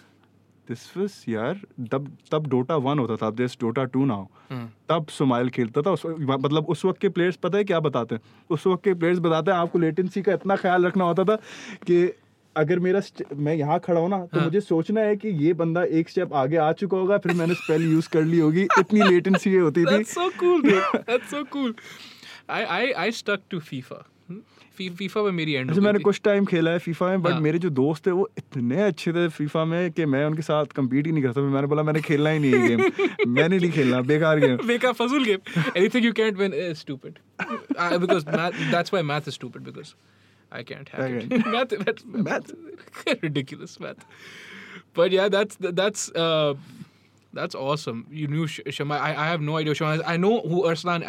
This was यार तब तब डोटा वन होता था। This Dota two now Hmm. तब सुमाइल खेलता था। उस मतलब उस वक्त के प्लेयर्स पता है क्या बताते हैं? उस वक्त के प्लेयर्स बताते हैं आपको लेटेंसी का इतना ख्याल रखना होता था कि अगर मेरा मैं यहाँ खड़ा हूँ ना तो हाँ। मुझे सोचना है कि ये बंदा एक स्टेप आगे आ चुका होगा फिर मैंने स्पेल यूज़ कर ली होगी। इतनी लेटेंसी होती थी। That's so cool, dude. That's so cool. I I stuck to FIFA FIFA में मेरी एंड अच्छा, मैंने कुछ टाइम खेला है फीफा में बट मेरे जो दोस्त थे वो इतने अच्छे थे फीफा में कि मैं उनके साथ कम्पीट ही नहीं करता मैंने बोला मैंने खेलना ही नहीं गेम मैंने नहीं खेलना बेकार गेम बेकार फजूल game anything you can't win is stupid because that's why math is stupid because I can't have math math math ridiculous math but yeah that's that's That's awesome. You knew Shama. I, I have no idea. Shama, I know who Arslan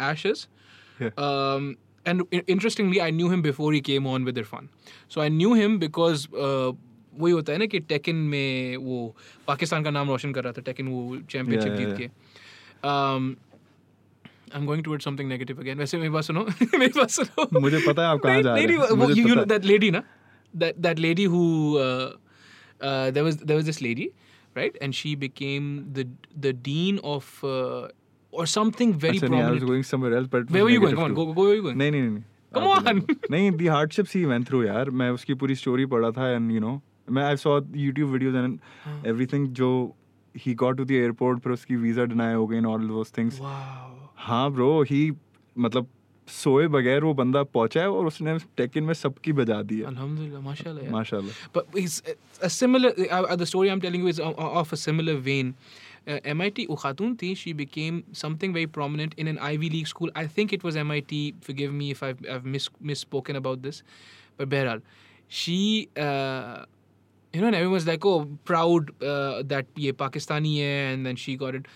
Yeah. Um, and i- interestingly, I knew him before he came on with Irfan. So I knew him because uh, वही होता है ना कि taken में वो पाकिस्तान का नाम रोशन कर रहा था टेकन वो चैंपियनशिप Yeah, yeah, जीत के um, I'm going towards something negative again. वैसे मेरी बात सुनो मेरी बात सुनो मुझे पता है आप कहाँ नहीं- जा रहे नहीं, हैं। नहीं, वो- मुझे you, you पता know है। that lady ना that that lady who uh, uh, there was there was this lady right and she became the the dean of uh, or something very अच्छा नहीं, I was going somewhere else, but where were you going come on too. go, go where you going नहीं नहीं नहीं Come आप on. बोलो। नहीं the hardships he went through यार मैं उसकी पूरी स्टोरी पढ़ा था यू नो मैं I saw YouTube videos and हाँ। एवरीथिंग जो he got to the airport फिर उसकी डिनाई हो गई and all those things wow हाँ ब्रो ही मतलब सोए बगैर वो बंदा पहुँचा है और उसने टेकिन में सबकी बजा दी है mashallah माशाल्लाह But it's a similar. Uh, uh, the story I'm telling you is o- of a similar vein. Uh, MIT Ukhatun thi, she became something very prominent in an Ivy League school. I think it was MIT. Forgive me if I've, I've mis- misspoken about this, but Behral, she. Uh, you know, and everyone's like, "Oh, proud uh, that ye Pakistani hai," and then she got it.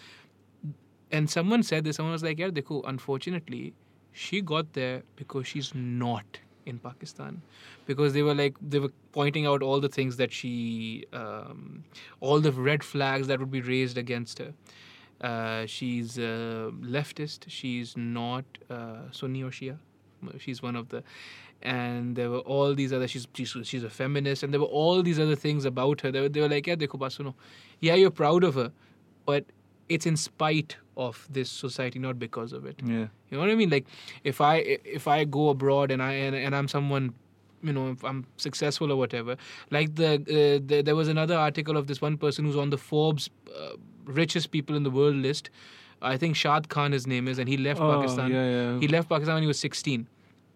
And someone said this. Someone was like, "Yeah, dekho, unfortunately, she got there because she's not in Pakistan." Because they were like, they were pointing out all the things that she, um, all the red flags that would be raised against her. Uh, she's uh, leftist. She's not uh, Sunni or Shia. She's one of the, and there were all these other. She's she's, she's a feminist, and there were all these other things about her. They were, they were like, yeah, dekho baat yeah, you're proud of her, but it's in spite of this society, not because of it. yeah You know what I mean? Like if I if I go abroad and I and, and I'm someone, you know, if I'm successful or whatever. Like the, uh, the there was another article of this one person who's on the Forbes uh, richest people in the world list. I think Shad Khan his name is, and he left Oh, Pakistan. yeah, yeah. He left Pakistan when he was 16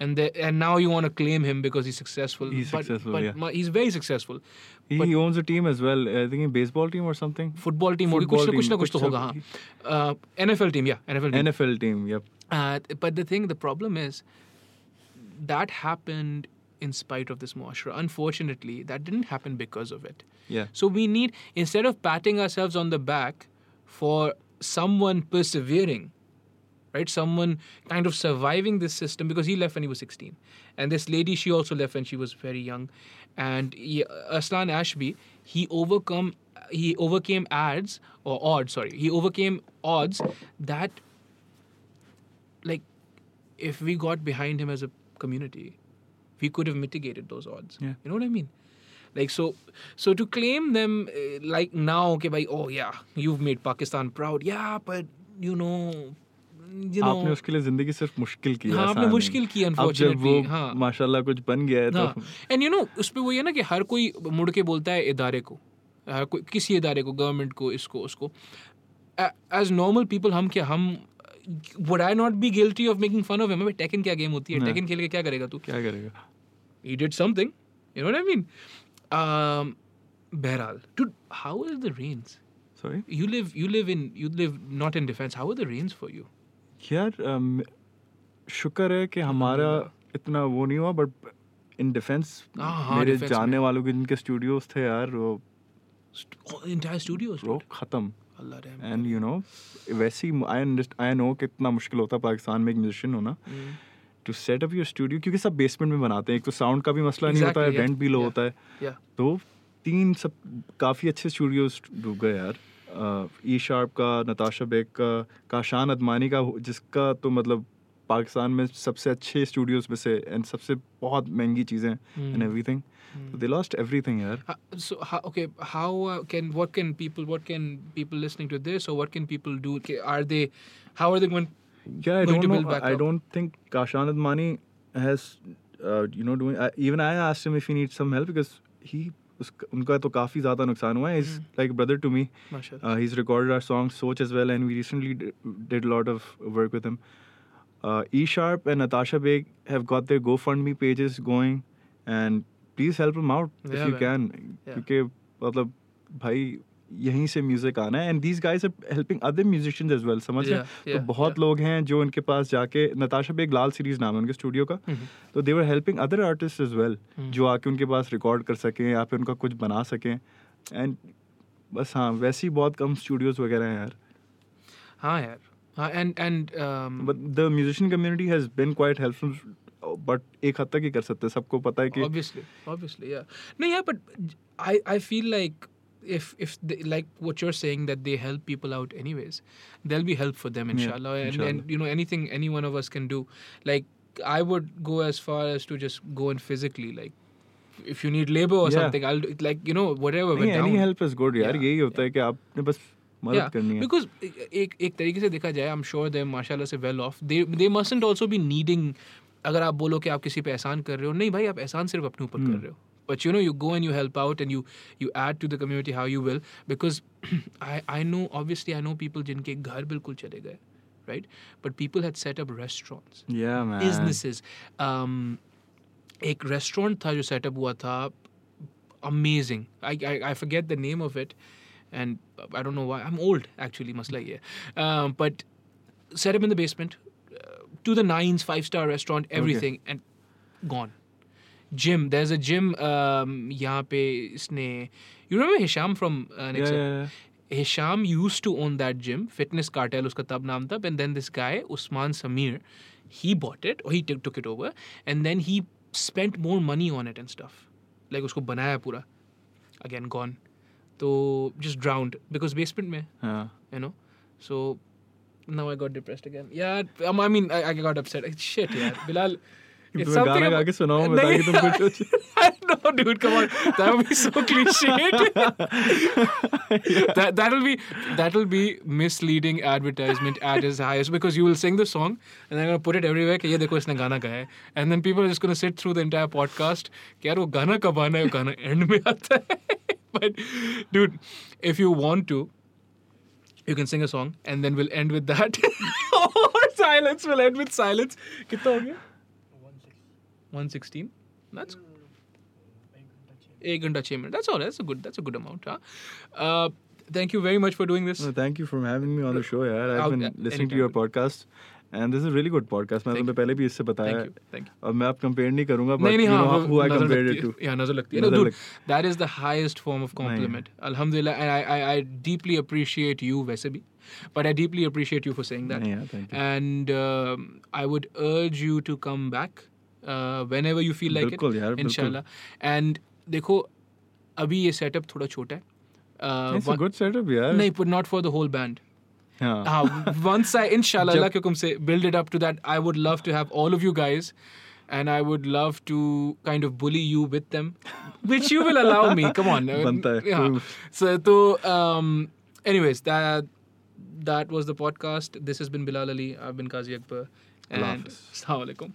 And the, and now you want to claim him because he's successful. He's but, successful, but yeah. ma- he's very successful. he, But- he owns a team as well I think a baseball team or something football team होगी कुछ Football ना कुछ team, ना कुछ तो कुछ होगा सब- हाँ एनएफएल टीम या NFL team NFL team yep Uh, but the thing, the problem is that happened in spite of this muashra. Unfortunately, that didn't happen because of it. yeah So we need, instead of patting ourselves on the back for someone persevering, right? Someone kind of surviving this system because he left when he was 16. And this lady, she also left when she was very young. And he, Aslan Ashby, he overcome he overcame ads or odds, sorry. He overcame odds that like if we got behind him as a community, we could have mitigated those odds. Yeah. You know what I mean? Like so, so to claim them uh, like now, okay, by oh yeah, you've made Pakistan proud, yeah, but you know, you know, आपने उसके लिए ज़िंदगी सिर्फ़ मुश्किल की हाँ, आपने मुश्किल की, वो हाँ। माशाल्लाह कुछ बन गया है हाँ तो एंड यू नो उस पर वही है ना कि हर कोई मुड़ के बोलता है इदारे को हर कोई किसी इदारे को गवर्नमेंट को इसको उसको एज नॉर्मल पीपल हम क्या हम would I not be guilty of making fun of him taken क्या गेम होती है हाँ। टेकन खेल के क्या करेगा तू क्या करेगा did something. You know what I mean? Um, Behral, dude, how are the sorry You live, you live in, you live not in defense. How are the rains for you? यार शुक्र है कि हमारा इतना वो नहीं हुआ बट इन डिफेंस मेरे जानने वालों के जिनके स्टूडियोज थे यार वो St- oh, वो खत्म। एंड यू नो वैसे ही आई आई नो कितना मुश्किल होता है पाकिस्तान में एक म्यूजिशियन होना. To set up your studio क्योंकि सब बेसमेंट में बनाते हैं। एक तो साउंड का भी मसला exactly, नहीं होता है yeah, रेंट भी लो yeah. होता है। Yeah. तो तीन सब काफ़ी अच्छे स्टूडियोज डूब गए यार। ई शार्प का नताशा बेग का काशान अदमानी का जिसका तो मतलब पाकिस्तान में सबसे अच्छे स्टूडियोज में से एंड सबसे बहुत महँगी चीज़ें and Hmm. Everything they lost everything यार Uh, so how, okay how uh, can what can people what can people listening to this or what can people do are they how are they going Yeah, I going don't know. I up. don't think Kashan Admani has, uh, you know, doing. Even I asked him if he needs some help because he, उसका उनका तो काफ़ी ज़्यादा नुकसान हुआ है. He's Hmm. like a brother to me. mashallah Uh, he's recorded our song Soch as well, and we recently d- did a lot of work with him. Uh, E Sharp and Natasha Beg have got their GoFundMe pages going, and please help them out if Yeah, you man. can. Yeah. क्योंकि मतलब भाई यहीं से music आना है and these guys are helping other musicians as well समझ रहे Yeah, हैं? तो बहुत yeah. लोग हैं जो उनके पास जाके नताशा बेग लाल सीरीज़ नाम है उनके स्टूडियो का Mhm. तो they were helping other artist as well. जो आके उनके पास रिकॉर्ड कर सकें या फिर उनका कुछ बना सकें एंड बस हाँ वैसे ही बहुत कम स्टूडियोज वगैरह हैं यार हाँ यार and and um, but the musician community has been quite helpful एक हद तक ही कर सकते हैं सबको पता है कि obviously obviously yeah no yeah but i i feel like if if they, like what you're saying that they help people out anyways there'll be help for them Yeah, inshallah and, inshallah. and you know anything any one of us can do like i would go as far as to just go and physically like if you need labor or Yeah. something i'll do it like you know whatever but नहीं down. any help is good यार Yeah, यही होता है कि आपने बस मदद yeah करनी है because एक एक तरीके से देखा जाए आई एम श्योर दे माशाल्लाह से well off they they mustn't also be needing अगर आप बोलो कि आप किसी पे एहसान कर रहे हो नहीं भाई आप एहसान सिर्फ अपने ऊपर कर Hmm. रहे हो but you know you go and you help out and you you add to the community how you will because I I know obviously I know people जिनके घर बिल्कुल चले गए right but people had set up restaurants yeah man businesses um एक restaurant था जो setup हुआ था amazing I, I I forget the name of it and I don't know why I'm old actually मसला ये है um, but set up in the basement uh, to the nines five star Gym there is a gym यहाँ पे इसने you remember Hisham from Hisham used to own that gym fitness cartel उसका तब नाम था and then this guy Usman Sameer he bought it he took it over and then he spent more money on it and stuff like उसको बनाया पूरा. Again gone तो just drowned because basement में you know so now i got depressed again. Yeah i mean i, I got upset. Shit yeah It's तुम्हें something गाना गा about- के सुनाऊं मैं ताकि तुम नहीं. कुछ I know, dude. Come on, that would be so cliched. that that'll be that'll be misleading advertisement at its highest because you will sing the song and they're gonna put it everywhere. कि ये देखो इसने गाना गाया है and then people are just gonna sit through the entire podcast. कि यार वो गाना कब आना है वो गाना end में आता है. but dude, if you want to. You can sing a song and then we'll end with that. or silence. We'll end with silence. कितना हो गया? 116. That's एक घंटा छः minute that's all that's a good that's a good amount huh? uh, thank you very much for doing this No, thank you for having me on the show यार I've I'll- been uh, listening to anytime. your podcast and this is a really good podcast मैं Thank तुम्हें पहले भी इससे बताया thank you thank you अब मैं आप कंपेयर नहीं करूंगा but नहीं नहीं you हाँ know वो who I नजर compared लगती it है to yeah नजर लगती है no, नजर dude लग- that is the highest form of compliment alhamdulillah and I, I I deeply appreciate you वैसे भी but I deeply appreciate you for saying that नहीं यार thank you and um, I would urge you to come back uh, whenever you feel like बिल्कुल it यार, बिल्कुल। inshallah and देखो अभी ये सेटअप थोड़ा छोटा है uh, it's a one- good setup यार नहीं but not for the whole band हाँ uh, once I, inshallah, Jab- Allah ke hukum se, build it up to that, I would love to have all of you guys. And I would love to kind of bully you with them, which you will allow me. Come on. uh, बनता है, Yeah. कोई- So, to, um, anyways, that that was the podcast. This has been Bilal Ali. I've been Qazi Akbar. Allah And Hafiz. Assalamu alaikum.